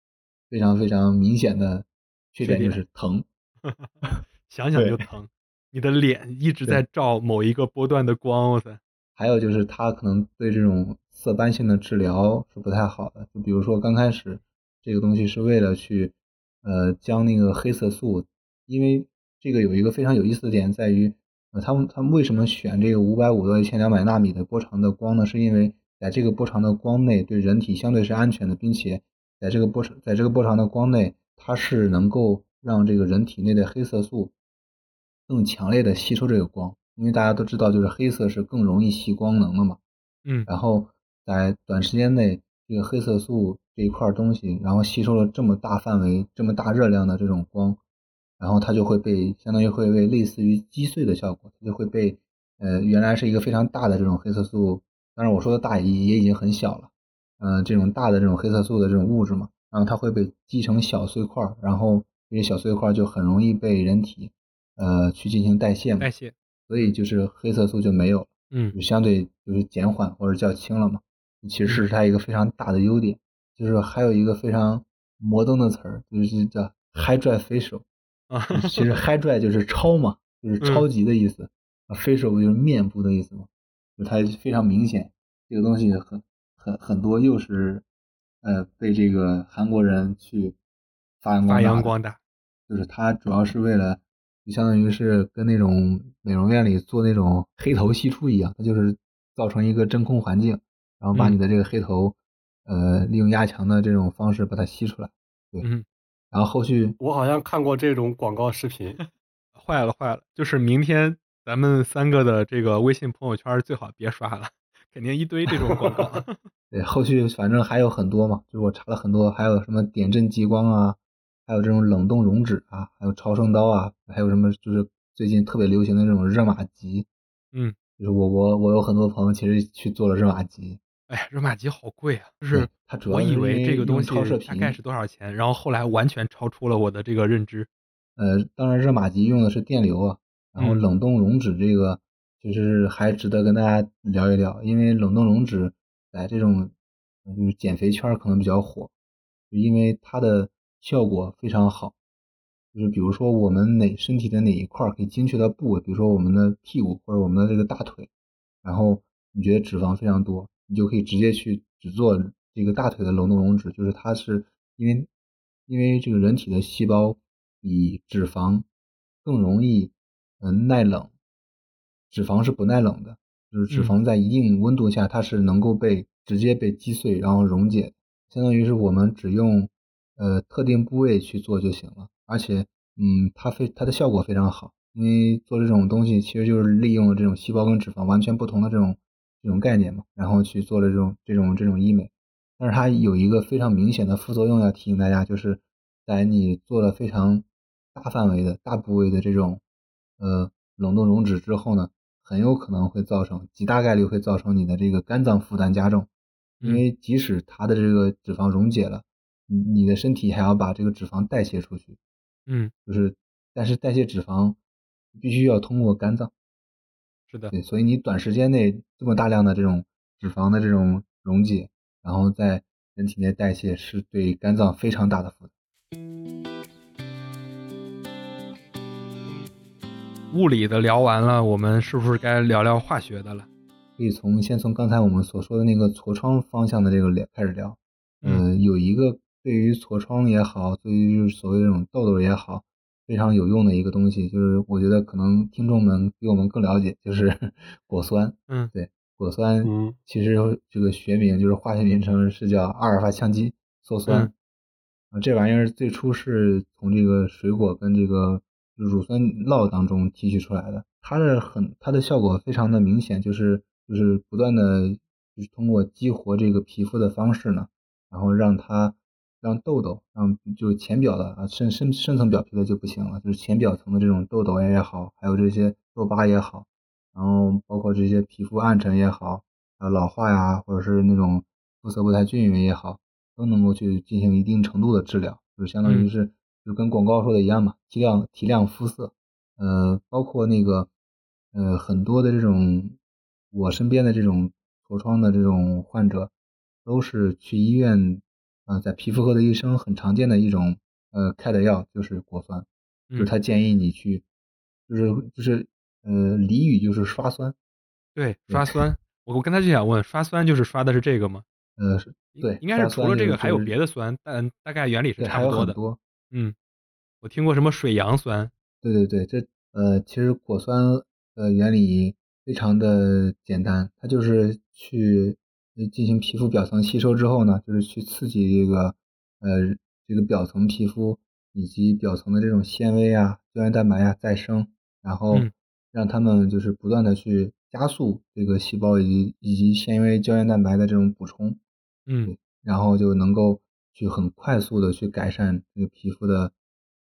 非常非常明显的缺点就是疼。想想就疼。你的脸一直在照某一个波段的光，哇塞，还有就是它可能对这种色斑性的治疗是不太好的，就比如说刚开始这个东西是为了去呃将那个黑色素，因为这个有一个非常有意思的点在于，呃他们他们为什么选这个五百五到一千两百纳米的波长的光呢？是因为在这个波长的光内对人体相对是安全的，并且在这个波长在这个波长的光内，它是能够让这个人体内的黑色素更强烈的吸收这个光，因为大家都知道，就是黑色是更容易吸光能的嘛。嗯然后在短时间内，这个黑色素这一块东西，然后吸收了这么大范围、这么大热量的这种光，然后它就会被相当于会被类似于击碎的效果，它就会被呃原来是一个非常大的这种黑色素，当然我说的大也也已经很小了，嗯、这种大的这种黑色素的这种物质嘛，然后它会被击成小碎块儿，然后这些小碎块儿就很容易被人体呃去进行代谢嘛代，谢，所以就是黑色素就没有了。嗯就相对就是减缓或者较轻了嘛。其实是它一个非常大的优点，就是还有一个非常摩登的词儿，就是叫 “hydra facial”。啊，其实 hydra 就是超嘛，就是超级的意思。啊 facial 不就是面部的意思嘛？就它非常明显，这个东西很很很多又是呃被这个韩国人去发扬光发大的扬光大，就是它主要是为了，就相当于是跟那种美容院里做那种黑头吸出一样，它就是造成一个真空环境，然后把嗯你的这个黑头，呃，利用压强的这种方式把它吸出来。对，嗯，然后后续我好像看过这种广告视频，坏了坏了，就是明天咱们三个的这个微信朋友圈最好别刷了，肯定一堆这种广告。对后续反正还有很多嘛，就是我查了很多，还有什么点阵激光啊，还有这种冷冻溶脂啊，还有超声刀啊，还有什么就是最近特别流行的这种热玛吉。嗯，就是我我我有很多朋友其实去做了热玛吉，哎，热玛吉好贵啊！就是我以为这个东西超射频大概是多少钱，然后后来完全超出了我的这个认知。呃，当然热玛吉用的是电流啊，然后嗯冷冻溶脂这个就是还值得跟大家聊一聊，因为冷冻溶脂在这种呃就是减肥圈儿可能比较火，就因为它的效果非常好，就是比如说我们哪身体的哪一块儿可以精确的部位，比如说我们的屁股或者我们的这个大腿，然后你觉得脂肪非常多，你就可以直接去只做这个大腿的冷冻溶脂，就是它是因为因为这个人体的细胞比脂肪更容易嗯、呃耐冷，脂肪是不耐冷的，就是脂嗯。肪在一定温度下它是能够被直接被击碎然后溶解，相当于是我们只用呃特定部位去做就行了，而且嗯它非它的效果非常好，因为做这种东西其实就是利用了这种细胞跟脂肪完全不同的这种这种概念嘛，然后去做了这种这种这种医美。但是它有一个非常明显的副作用要提醒大家，就是在你做了非常大范围的大部位的这种呃冷冻溶脂之后呢，很有可能会造成极大概率会造成你的这个肝脏负担加重，因嗯为即使它的这个脂肪溶解了，你你的身体还要把这个脂肪代谢出去，嗯，就是但是代谢脂肪必须要通过肝脏。是的，对，所以你短时间内这么大量的这种脂肪的这种溶解，然后在人体内代谢，是对肝脏非常大的负担。物理的聊完了，我们是不是该聊聊化学的了？可以从先从刚才我们所说的那个痤疮方向的这个聊开始聊。嗯，有一个对于痤疮也好，对于所谓这种痘痘也好，非常有用的一个东西，就是我觉得可能听众们比我们更了解，就是 果酸。嗯，对，果酸，嗯，其实这个学名就是化学名称是叫阿尔法羟基羧酸。啊，这玩意儿最初是从这个水果跟这个乳酸酪当中提取出来的，它的很它的效果非常的明显，就是就是不断的就是通过激活这个皮肤的方式呢，然后让它让痘痘让就是浅表的啊深深深层表皮的就不行了，就是浅表层的这种痘痘也好，还有这些痘疤也好，然后包括这些皮肤暗沉也好，啊老化呀，或者是那种肤色不太均匀也好，都能够去进行一定程度的治疗，就是相当于是。就跟广告说的一样嘛，提亮提亮肤色，呃，包括那个，呃，很多的这种我身边的这种痤疮的这种患者，都是去医院，啊，在皮肤科的医生很常见的一种，呃，开的药就是果酸，就是他建议你去，就是就是呃，俚语就是刷酸，对，刷酸，我我刚才就想问，刷酸就是刷的是这个吗？呃，是对，应该是除了这个还有别的酸，但大概原理是差不多的。嗯，我听过什么水杨酸？对对对，这呃，其实果酸的原理非常的简单，它就是去进行皮肤表层吸收之后呢，就是去刺激这个呃这个表层皮肤以及表层的这种纤维啊、胶原蛋白啊再生，然后让它们就是不断的去加速这个细胞以及以及纤维、胶原蛋白的这种补充，嗯，然后就能够。去很快速的去改善这个皮肤的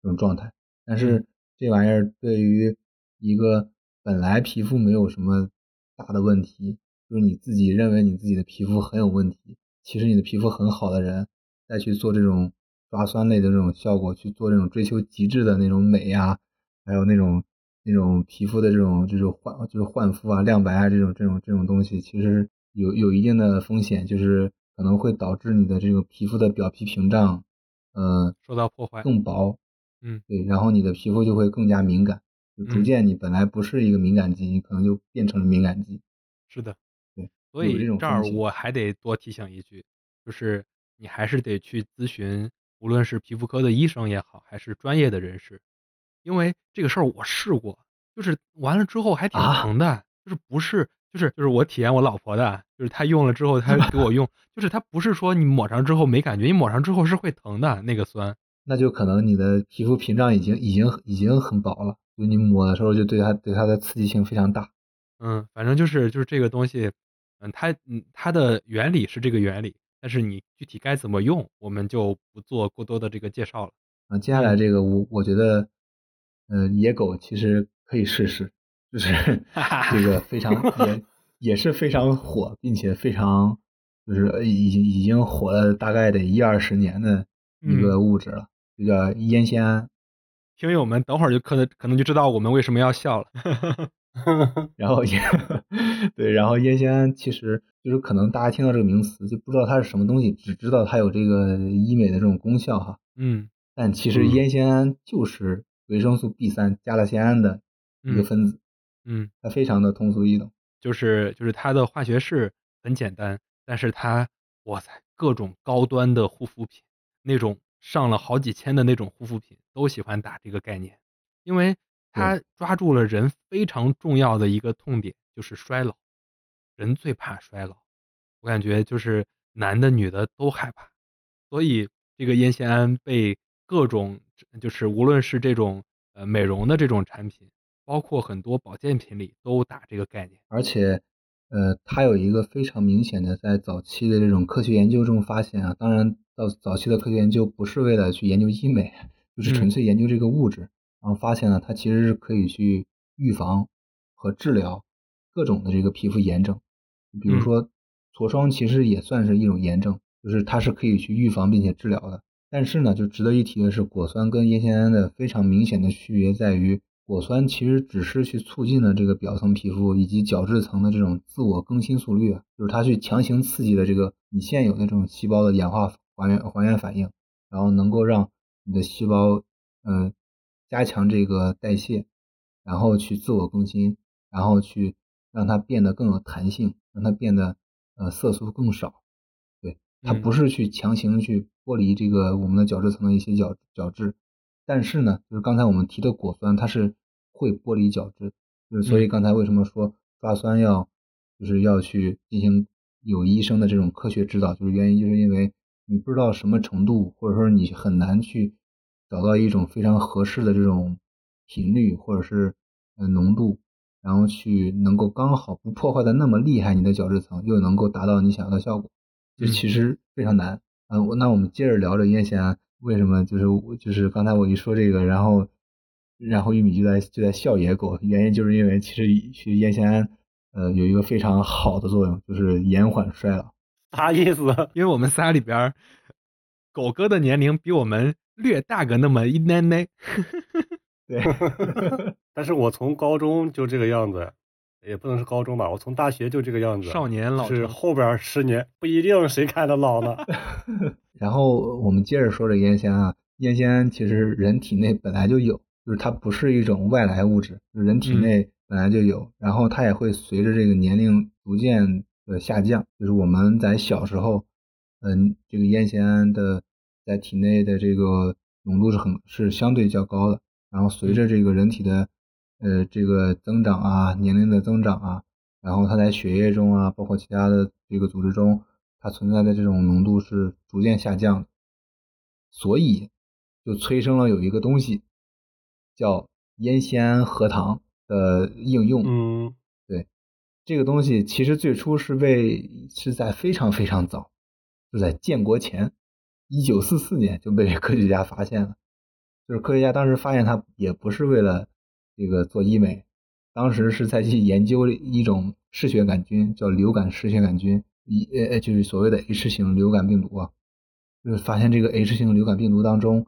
这种状态，但是这玩意儿对于一个本来皮肤没有什么大的问题，就是你自己认为你自己的皮肤很有问题，其实你的皮肤很好的人，再去做这种刷酸类的这种效果，去做这种追求极致的那种美呀，还有那种那种皮肤的这种这种焕就是焕肤啊、亮白啊这种这种这种东西，其实有有一定的风险，就是。可能会导致你的这个皮肤的表皮屏障，呃，受到破坏，更薄，嗯，对，然后你的皮肤就会更加敏感，就逐渐你本来不是一个敏感肌，你可能就变成了敏感肌。是的，对，所以这儿我还得多提醒一句，就是你还是得去咨询，无论是皮肤科的医生也好，还是专业的人士，因为这个事儿我试过，就是完了之后还挺疼的，就是不是。就是就是我体验我老婆的，就是她用了之后，她给我用，就是她不是说你抹上之后没感觉，你抹上之后是会疼的那个酸，那就可能你的皮肤屏障已经已经已经很薄了，就你抹的时候就对它对它的刺激性非常大。嗯，反正就是就是这个东西，嗯，它嗯它的原理是这个原理，但是你具体该怎么用，我们就不做过多的这个介绍了。啊，接下来这个我我觉得，呃，野狗其实可以试试。就是 这个非常 也也是非常火，并且非常就是已经已经火了大概得一二十年的一个物质了，就叫烟酰胺。听友们，等会儿就可能可能就知道我们为什么要笑了。然后烟 对，然后烟酰胺其实就是可能大家听到这个名词就不知道它是什么东西，只知道它有这个医美的这种功效哈。嗯。但其实烟酰胺就是维生素 B 三加了酰胺的一个分子。嗯，它非常的通俗易懂，就是就是它的化学式很简单，但是它哇塞，各种高端的护肤品，那种上了好几千的那种护肤品都喜欢打这个概念，因为它抓住了人非常重要的一个痛点，就是衰老，人最怕衰老，我感觉就是男的女的都害怕，所以这个烟酰胺被各种就是无论是这种呃美容的这种产品。包括很多保健品里都打这个概念，而且，呃，它有一个非常明显的在早期的这种科学研究中发现啊，当然到早期的科学研究不是为了去研究医美，就是纯粹研究这个物质，然后发现呢它其实是可以去预防和治疗各种的这个皮肤炎症，比如说痤疮其实也算是一种炎症，就是它是可以去预防并且治疗的。但是呢，就值得一提的是，果酸跟烟酰胺的非常明显的区别在于。果酸其实只是去促进了这个表层皮肤以及角质层的这种自我更新速率，就是它去强行刺激的这个你现有的这种细胞的氧化还原还原反应，然后能够让你的细胞嗯加强这个代谢，然后去自我更新，然后去让它变得更有弹性，让它变得呃色素更少。对，它不是去强行去剥离这个我们的角质层的一些角角质。但是呢，就是刚才我们提的果酸，它是会剥离角质，就是所以刚才为什么说抓酸要就是要去进行有医生的这种科学指导，就是原因就是因为你不知道什么程度，或者说你很难去找到一种非常合适的这种频率或者是呃浓度，然后去能够刚好不破坏的那么厉害你的角质层，又能够达到你想要的效果，这其实非常难。嗯，那我们接着聊着烟酰胺。为什么就是就是刚才我一说这个，然后然后玉米就在就在笑野狗，原因就是因为其实其实烟酰胺呃有一个非常好的作用，就是延缓衰老。啥意思？因为我们仨里边，狗哥的年龄比我们略大个那么一奶奶。对，但是我从高中就这个样子，也不能是高中吧，我从大学就这个样子。少年老是后边十年不一定谁看着老呢。然后我们接着说这烟酰胺，烟酰胺其实人体内本来就有，就是它不是一种外来物质，人体内本来就有。然后它也会随着这个年龄逐渐的下降，就是我们在小时候，嗯，这个烟酰胺的在体内的这个浓度是很是相对较高的。然后随着这个人体的呃这个增长啊，年龄的增长啊，然后它在血液中啊，包括其他的这个组织中。它存在的这种浓度是逐渐下降，所以就催生了有一个东西叫烟酰胺核糖的应用。嗯，对，这个东西其实最初是被是在非常非常早，就在建国前，一九四四年就被科学家发现了。就是科学家当时发现它也不是为了这个做医美，当时是在去研究一种嗜血杆菌，叫流感嗜血杆菌。一呃就是所谓的 H 型流感病毒啊，就是发现这个 H 型流感病毒当中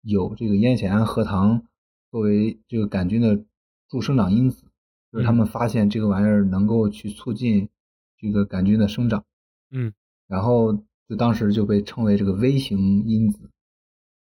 有这个烟酰胺核糖作为这个杆菌的助生长因子，就是他们发现这个玩意儿能够去促进这个杆菌的生长，嗯，然后就当时就被称为这个微型因子。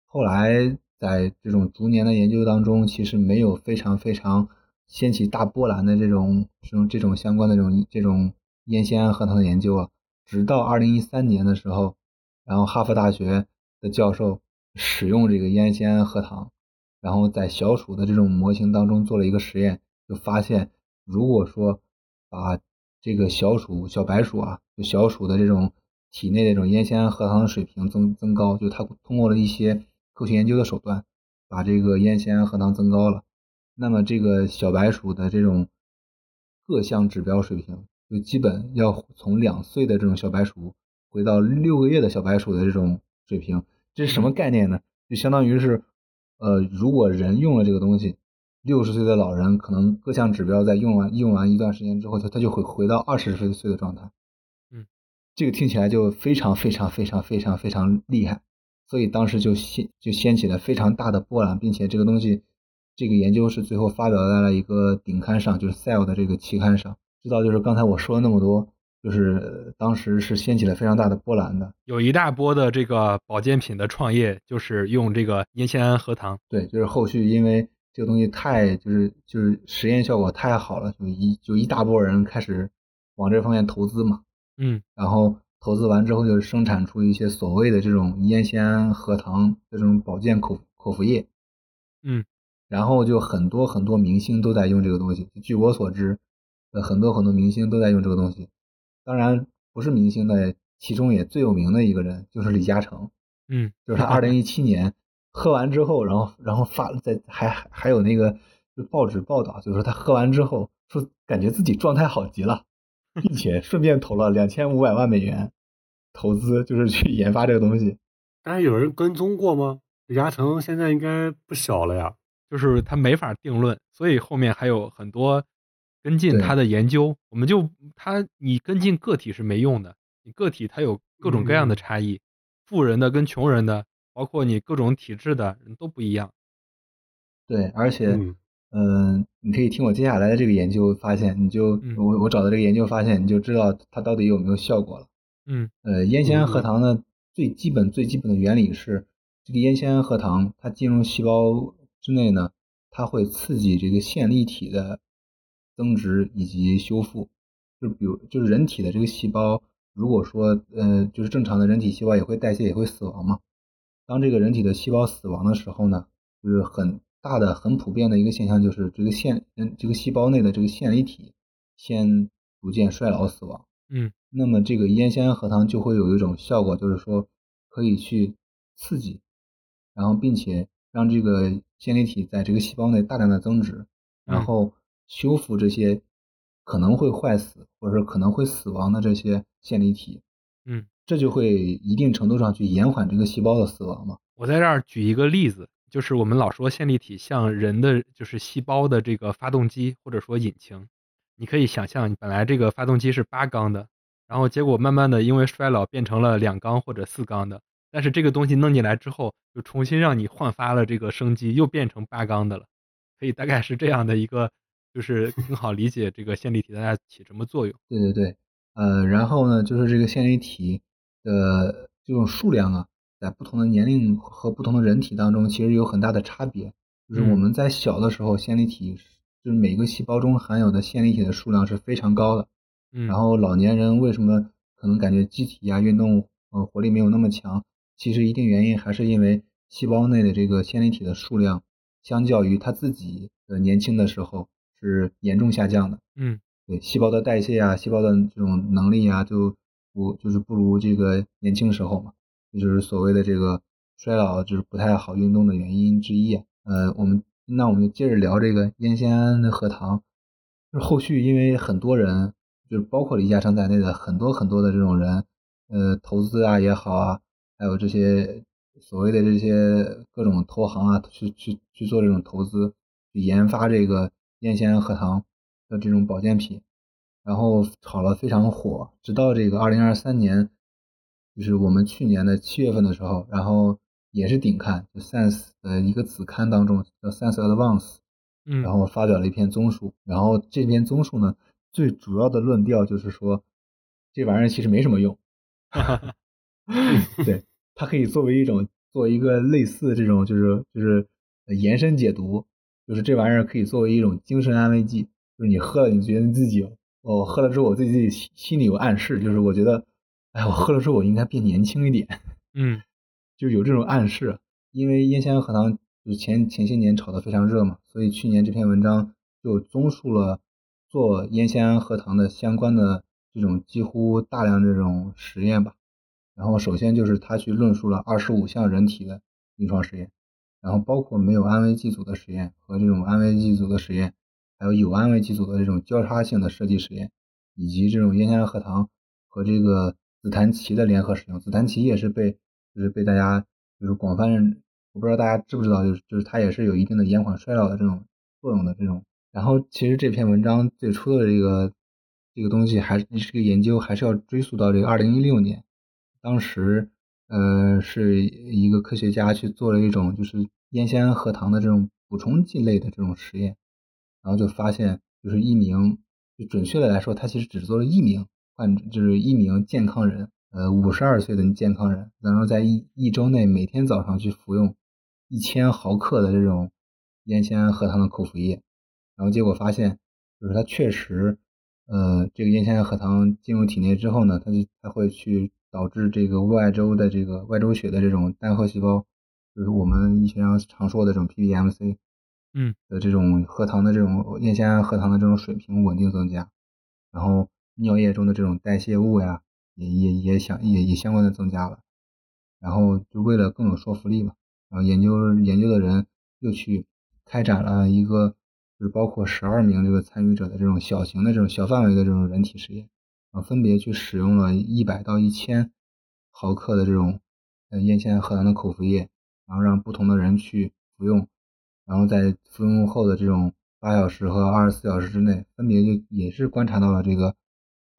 后来在这种逐年的研究当中，其实没有非常非常掀起大波澜的这种这种这种相关的这种这种。烟酰胺核糖的研究啊，直到二零一三年的时候，然后哈佛大学的教授使用这个烟酰胺核糖，然后在小鼠的这种模型当中做了一个实验，就发现，如果说把这个小鼠小白鼠啊，就小鼠的这种体内的这种烟酰胺核糖的水平增增高，就它通过了一些科学研究的手段，把这个烟酰胺核糖增高了，那么这个小白鼠的这种各项指标水平。就基本要从两岁的这种小白鼠回到六个月的小白鼠的这种水平，这是什么概念呢？就相当于是，呃，如果人用了这个东西，六十岁的老人可能各项指标在用完用完一段时间之后，他他就会回到二十岁岁的状态。嗯，这个听起来就非常非常非常非常非常厉害，所以当时就掀就掀起了非常大的波澜，并且这个东西，这个研究是最后发表在了一个顶刊上，就是 Cell 的这个期刊上。知道，就是刚才我说了那么多，就是当时是掀起了非常大的波澜的。有一大波的这个保健品的创业，就是用这个烟酰胺核糖。对，就是后续因为这个东西太就是就是实验效果太好了，就一就一大波人开始往这方面投资嘛。嗯。然后投资完之后，就生产出一些所谓的这种烟酰胺核糖的这种保健口口服液。嗯。然后就很多很多明星都在用这个东西。据我所知。呃，很多很多明星都在用这个东西，当然不是明星的，其中也最有名的一个人就是李嘉诚，嗯，就是他二零一七年喝完之后，然后然后发在还还有那个就报纸报道，就是说他喝完之后说感觉自己状态好极了，并且顺便投了两千五百万美元投资，就是去研发这个东西。但是有人跟踪过吗？李嘉诚现在应该不小了呀，就是他没法定论，所以后面还有很多。跟进他的研究，我们就他你跟进个体是没用的，你个体它有各种各样的差异，富人的跟穷人的，包括你各种体质的人都不一样。对，而且嗯，你可以听我接下来的这个研究发现，你就嗯我我找的这个研究发现，你就知道它到底有没有效果了。嗯呃，烟酰胺核嗯糖呢，最基本最基本的原理是，这个烟酰胺核糖它进入细胞之内呢，它会刺激这个线粒体的增殖以及修复。就比如就是人体的这个细胞，如果说呃就是正常的人体细胞也会代谢也会死亡嘛。当这个人体的细胞死亡的时候呢，就是很大的很普遍的一个现象，就是这个线嗯这个细胞内的这个线粒体先逐渐衰老死亡。嗯那么这个烟酰胺核糖就会有一种效果，就是说可以去刺激，然后并且让这个线粒体在这个细胞内大量的增殖，然嗯后修复这些可能会坏死或者是可能会死亡的这些线粒体，嗯，这就会一定程度上去延缓这个细胞的死亡嘛。我在这儿举一个例子，就是我们老说线粒体像人的就是细胞的这个发动机或者说引擎，你可以想象，本来这个发动机是八缸的，然后结果慢慢的因为衰老变成了两缸或者四缸的，但是这个东西弄进来之后，就重新让你焕发了这个生机，又变成八缸的了，可以大概是这样的一个，就是更好理解这个线粒体在它起什么作用。对对对，呃，然后呢，就是这个线粒体的这种数量啊，在不同的年龄和不同的人体当中，其实有很大的差别。就是我嗯们在小的时候，线粒体就是每个细胞中含有的线粒体的数量是非常高的。嗯，然后老年人为什么可能感觉机体呀、运动呃活力没有那么强？其实一定原因还是因为细胞内的这个线粒体的数量，相较于他自己的年轻的时候是严重下降的。嗯对细胞的代谢啊，细胞的这种能力啊，就不就是不如这个年轻时候嘛，就是所谓的这个衰老，就是不太好运动的原因之一。呃，我们那我们就接着聊这个烟酰胺的核糖。就是后续因为很多人，就是包括李嘉诚在内的很多很多的这种人，呃，投资啊也好啊，还有这些所谓的这些各种投行啊，去去去做这种投资，去研发这个烟酰胺核糖的这种保健品，然后炒了非常火，直到这个二零二三年，就是我们去年的七月份的时候，然后也是顶刊，就 Science 的一个子刊当中叫 Science Advance，嗯，然后发表了一篇综述，然后这篇综述呢，最主要的论调就是说，这玩意儿其实没什么用，对，它可以作为一种作为一个类似这种就是就是呃延伸解读，就是这玩意儿可以作为一种精神安慰剂，就是你喝了你觉得你自己哦，喝了之后我自己自己心心里有暗示，就是我觉得，哎，我喝了之后我应该变年轻一点，嗯就有这种暗示。因为烟酰胺核糖就是前前些年炒得非常热嘛，所以去年这篇文章就综述了做烟酰胺核糖的相关的这种几乎大量这种实验吧。然后首先就是他去论述了二十五项人体的临床实验，然后包括没有安慰剂组的实验和这种安慰剂组的实验，还有有安慰剂组的这种交叉性的设计实验，以及这种烟酰胺核糖和这个紫檀萁的联合使用。紫檀萁也是被就是被大家就是广泛认，我不知道大家知不知道，就是就是它也是有一定的延缓衰老的这种作用的这种。然后其实这篇文章最初的这个这个东西还是这个研究还是要追溯到这个二零一六年。当时，呃，是一个科学家去做了一种就是烟酰胺核糖的这种补充剂类的这种实验，然后就发现，就是一名，就准确的来说，他其实只做了一名患者，就是一名健康人，呃，五十二岁的健康人，然后在一一周内每天早上去服用一千毫克的这种烟酰胺核糖的口服液，然后结果发现，就是他确实，呃，这个烟酰胺核糖进入体内之后呢，它就它会去导致这个外周的这个外周血的这种单核细胞，就是我们医学上常说的这种 PBMC，嗯。的这种核糖的这种烟酰胺核糖的这种水平稳定增加，然后尿液中的这种代谢物呀，也也也相也也相关的增加了，然后就为了更有说服力嘛，然后研究研究的人又去开展了一个就是包括十二名这个参与者的这种小型的这种小范围的这种人体实验。啊，分别去使用了一百到一千毫克的这种呃烟酰胺核糖的口服液，然后让不同的人去服用，然后在服用后的这种八小时和二十四小时之内，分别就也是观察到了这个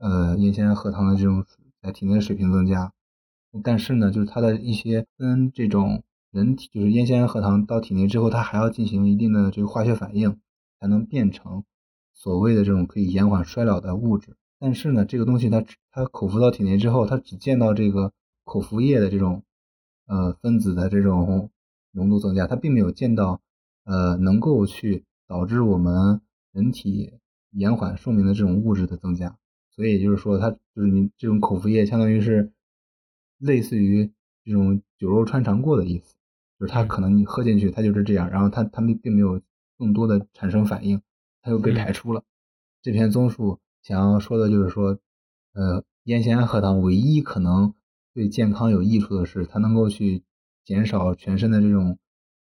呃烟酰胺核糖的这种在体内的水平增加。但是呢，就是它的一些跟这种人体就是烟酰胺核糖到体内之后，它还要进行一定的这个化学反应，才能变成所谓的这种可以延缓衰老的物质。但是呢，这个东西它它口服到体内之后，它只见到这个口服液的这种呃分子的这种浓度增加，它并没有见到呃能够去导致我们人体延缓寿命的这种物质的增加。所以也就是说，它就是你这种口服液，相当于是类似于这种酒肉穿肠过的意思，就是它可能你喝进去，它就是这样，然后它它们并没有更多的产生反应，它又被排出了。这篇综述想要说的就是说，呃，烟酰胺核糖唯一可能对健康有益处的是，它能够去减少全身的这种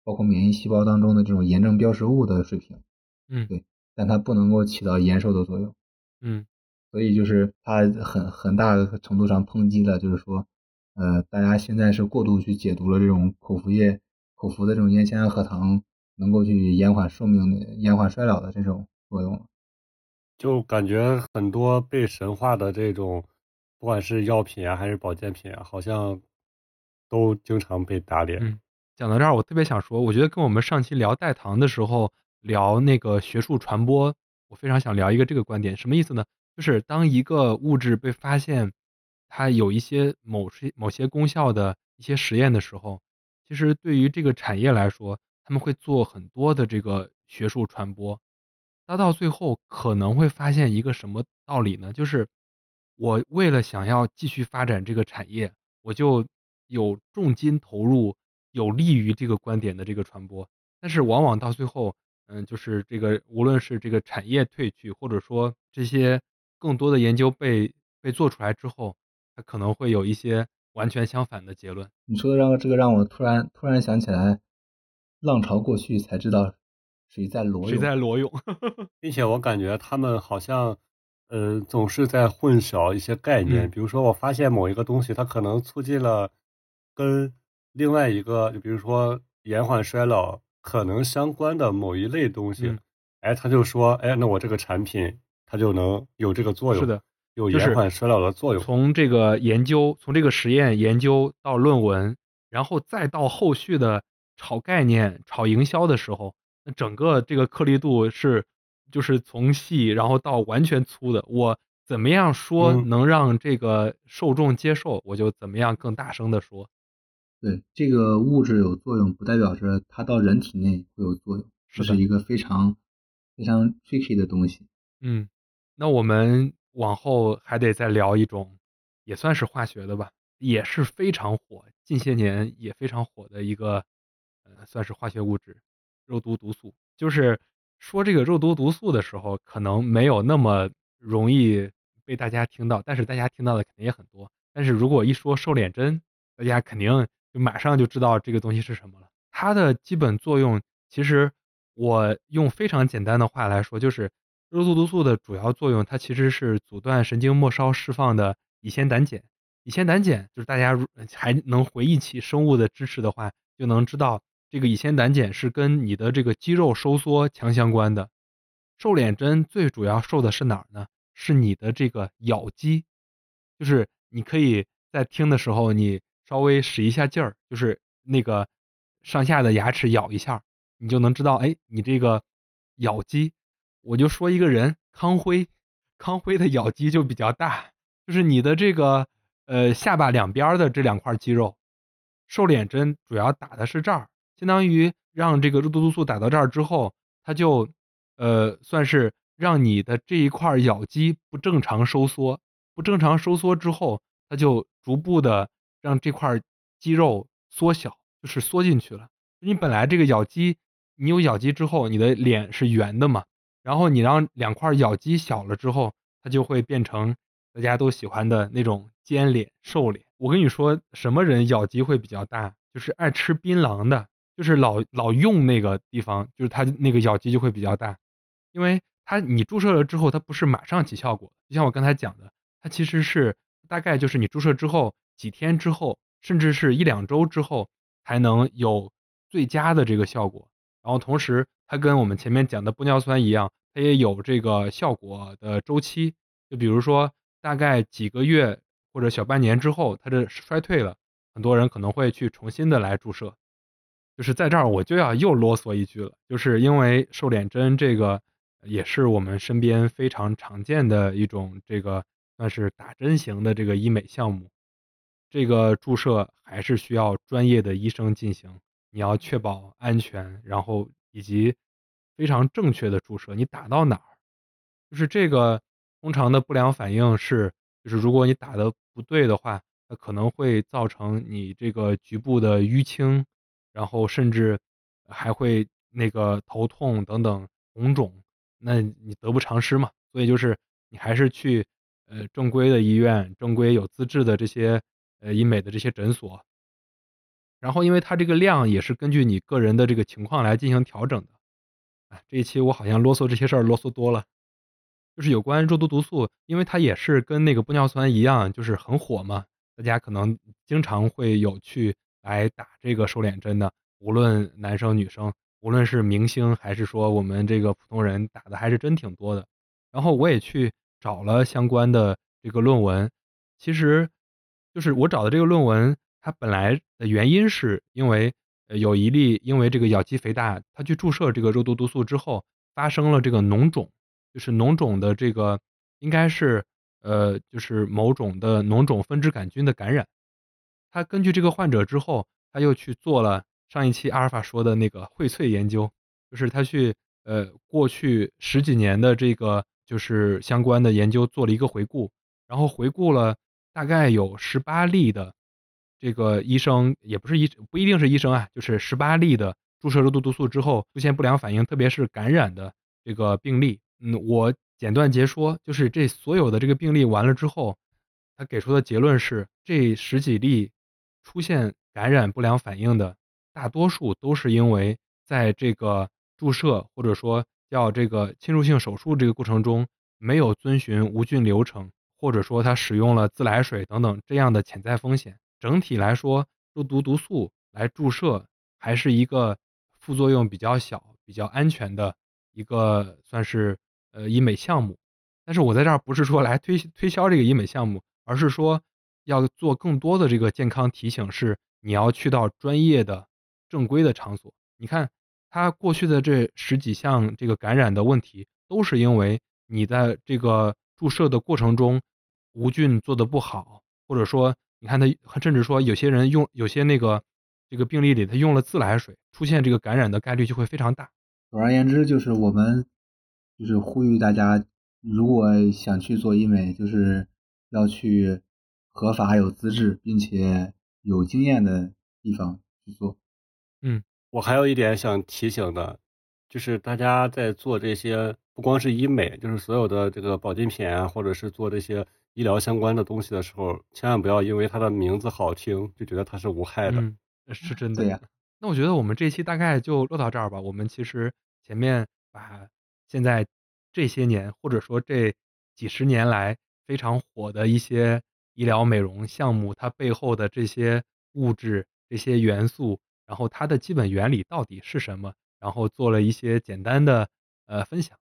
包括免疫细胞当中的这种炎症标识物的水平，嗯，对，但它不能够起到延寿的作用，嗯。所以就是它很很大程度上抨击了，就是说，呃，大家现在是过度去解读了这种口服液、口服的这种烟酰胺核糖能够去延缓寿命、延缓衰老的这种作用。就感觉很多被神化的这种，不管是药品啊还是保健品啊，好像都经常被打脸。嗯，讲到这儿，我特别想说，我觉得跟我们上期聊代糖的时候聊那个学术传播，我非常想聊一个这个观点，什么意思呢？就是当一个物质被发现，它有一些某些某些功效的一些实验的时候，其实对于这个产业来说，他们会做很多的这个学术传播。那到最后可能会发现一个什么道理呢？就是我为了想要继续发展这个产业，我就有重金投入，有利于这个观点的这个传播。但是往往到最后，嗯，就是这个无论是这个产业退去，或者说这些。更多的研究被被做出来之后，它可能会有一些完全相反的结论。你说的让这个让我突然突然想起来，浪潮过去才知道谁在裸泳，谁在裸泳，并且我感觉他们好像呃总是在混淆一些概念。比如说，我发现某一个东西，它可能促进了跟另外一个，就比如说延缓衰老可能相关的某一类东西，哎，他就说，哎，那我这个产品。它就能有这个作用，是的，有延缓衰老的作用。从这个研究，从这个实验研究到论文，然后再到后续的炒概念、炒营销的时候，那整个这个颗粒度是就是从细然后到完全粗的。我怎么样说能让这个受众接受，我就怎么样更大声的说。对，这个物质有作用，不代表着它到人体内会有作用，这是一个非常非常 tricky 的东西。嗯。那我们往后还得再聊一种，也算是化学的吧，也是非常火，近些年也非常火的一个，呃，算是化学物质——肉毒毒素。就是说这个肉毒毒素的时候，可能没有那么容易被大家听到，但是大家听到的肯定也很多。但是如果一说瘦脸针，大家肯定就马上就知道这个东西是什么了。它的基本作用，其实我用非常简单的话来说，就是。肉毒毒素的主要作用，它其实是阻断神经末梢释放的乙酰胆碱。乙酰胆碱就是大家还能回忆起生物的知识的话，就能知道这个乙酰胆碱是跟你的这个肌肉收缩强相关的。瘦脸针最主要瘦的是哪儿呢？是你的这个咬肌，就是你可以在听的时候，你稍微使一下劲儿，就是那个上下的牙齿咬一下，你就能知道，哎，你这个咬肌。我就说一个人，康辉，康辉的咬肌就比较大，就是你的这个呃下巴两边的这两块肌肉，瘦脸针主要打的是这儿，相当于让这个肉毒素打到这儿之后，它就呃算是让你的这一块咬肌不正常收缩，不正常收缩之后，它就逐步的让这块肌肉缩小，就是缩进去了。你本来这个咬肌，你有咬肌之后，你的脸是圆的嘛？然后你让两块咬肌小了之后，它就会变成大家都喜欢的那种尖脸、瘦脸。我跟你说，什么人咬肌会比较大？就是爱吃槟榔的，就是老老用那个地方，就是他那个咬肌就会比较大，因为它你注射了之后，它不是马上起效果，就像我刚才讲的，它其实是大概就是你注射之后几天之后，甚至是一两周之后才能有最佳的这个效果。然后同时。它跟我们前面讲的玻尿酸一样，它也有这个效果的周期。就比如说，大概几个月或者小半年之后，它这衰退了，很多人可能会去重新的来注射。就是在这儿我就要又啰嗦一句了，就是因为瘦脸针这个也是我们身边非常常见的一种这个算是打针型的这个医美项目，这个注射还是需要专业的医生进行，你要确保安全，然后以及非常正确的注射，你打到哪儿，就是这个通常的不良反应是，就是如果你打的不对的话，它可能会造成你这个局部的淤青。然后甚至还会那个头痛等等红肿，那你得不偿失嘛。所以就是你还是去呃正规的医院、正规有资质的这些呃医美的这些诊所。然后因为它这个量也是根据你个人的这个情况来进行调整的。哎，这一期我好像啰嗦这些事儿啰嗦多了，就是有关肉毒毒素，因为它也是跟那个玻尿酸一样，就是很火嘛，大家可能经常会有去。来打这个瘦脸针的，无论男生女生，无论是明星还是说我们这个普通人，打的还是真挺多的。然后我也去找了相关的这个论文，其实就是我找的这个论文，它本来的原因是因为有一例因为这个咬肌肥大，他去注射这个肉毒毒素之后发生了这个脓肿，就是脓肿的这个应该是呃就是某种的脓肿分支杆菌的感染。他根据这个患者之后，他又去做了上一期阿尔法说的那个荟萃研究，就是他去呃过去十几年的这个就是相关的研究做了一个回顾，然后回顾了大概有十八例的这个医生也不是医不一定是医生啊，就是十八例的注射肉毒毒素之后出现不良反应，特别是感染的这个病例。嗯，我简短截说，就是这所有的这个病例完了之后，他给出的结论是这十几例。出现感染不良反应的大多数都是因为在这个注射或者说叫这个侵入性手术这个过程中没有遵循无菌流程，或者说他使用了自来水等等这样的潜在风险。整体来说，肉毒毒素来注射还是一个副作用比较小、比较安全的一个算是呃医美项目。但是我在这儿不是说来推推销这个医美项目，而是说。要做更多的这个健康提醒，是你要去到专业的、正规的场所。你看，他过去的这十几项这个感染的问题，都是因为你在这个注射的过程中无菌做的不好，或者说，你看他甚至说有些人用有些那个这个病例里他用了自来水，出现这个感染的概率就会非常大。总而言之，就是我们就是呼吁大家，如果想去做医美，就是要去。合法有资质并且有经验的地方去做。嗯，我还有一点想提醒的，就是大家在做这些，不光是医美，就是所有的这个保健品啊，或者是做这些医疗相关的东西的时候，千万不要因为它的名字好听就觉得它是无害的。是真的。对呀。那我觉得我们这期大概就录到这儿吧。我们其实前面把现在这些年或者说这几十年来非常火的一些。医疗美容项目，它背后的这些物质、这些元素，然后它的基本原理到底是什么？然后做了一些简单的呃分享。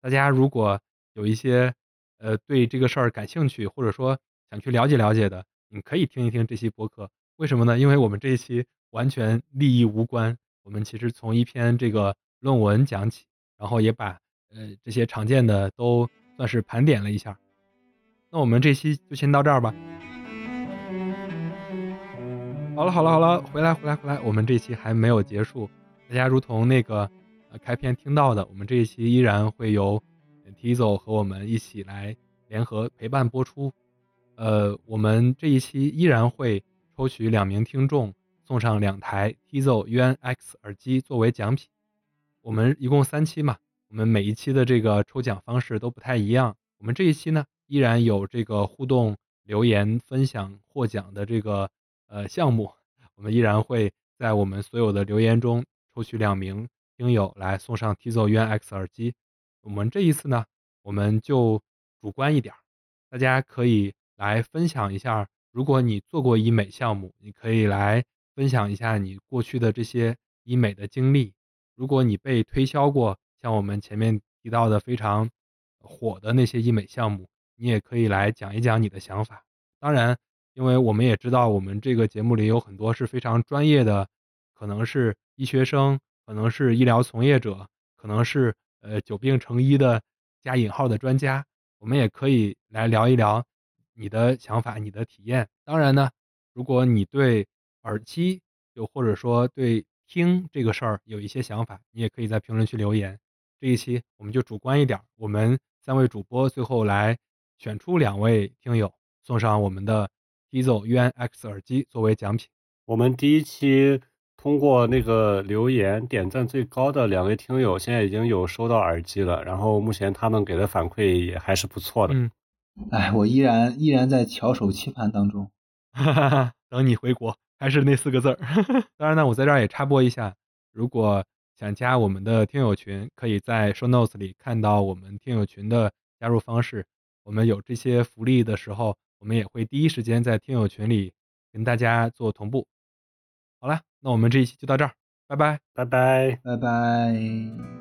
大家如果有一些呃对这个事儿感兴趣，或者说想去了解了解的，你可以听一听这期播客。为什么呢？因为我们这一期完全利益无关，我们其实从一篇这个论文讲起，然后也把呃这些常见的都算是盘点了一下。那我们这期就先到这儿吧。好了好了好了，回来回来回来，我们这期还没有结束。大家如同那个呃开篇听到的，我们这一期依然会由 Tizo 和我们一起来联合陪伴播出。呃，我们这一期依然会抽取两名听众，送上两台 Tizo UNX 耳机作为奖品。我们一共三期嘛，我们每一期的这个抽奖方式都不太一样。我们这一期呢？依然有这个互动留言分享获奖的这个呃项目，我们依然会在我们所有的留言中抽取两名听友来送上 Tizo UNX 耳机。我们这一次呢，我们就主观一点，大家可以来分享一下，如果你做过医美项目，你可以来分享一下你过去的这些医美的经历。如果你被推销过，像我们前面提到的非常火的那些医美项目。你也可以来讲一讲你的想法。当然，因为我们也知道，我们这个节目里有很多是非常专业的，可能是医学生，可能是医疗从业者，可能是呃久病成医的加引号的专家，我们也可以来聊一聊你的想法、你的体验。当然呢，如果你对耳机，又或者说对听这个事儿有一些想法，你也可以在评论区留言。这一期我们就主观一点，我们三位主播最后来选出两位听友，送上我们的 Tizo UNX 耳机作为奖品。我们第一期通过那个留言点赞最高的两位听友，现在已经有收到耳机了，然后目前他们给的反馈也还是不错的。嗯，哎，我依然依然在翘首期盼当中。哈哈哈，等你回国，还是那四个字儿。当然呢，我在这儿也插播一下，如果想加我们的听友群，可以在 show notes 里看到我们听友群的加入方式。我们有这些福利的时候，我们也会第一时间在听友群里跟大家做同步。好了，那我们这一期就到这儿，拜拜，拜拜，拜拜。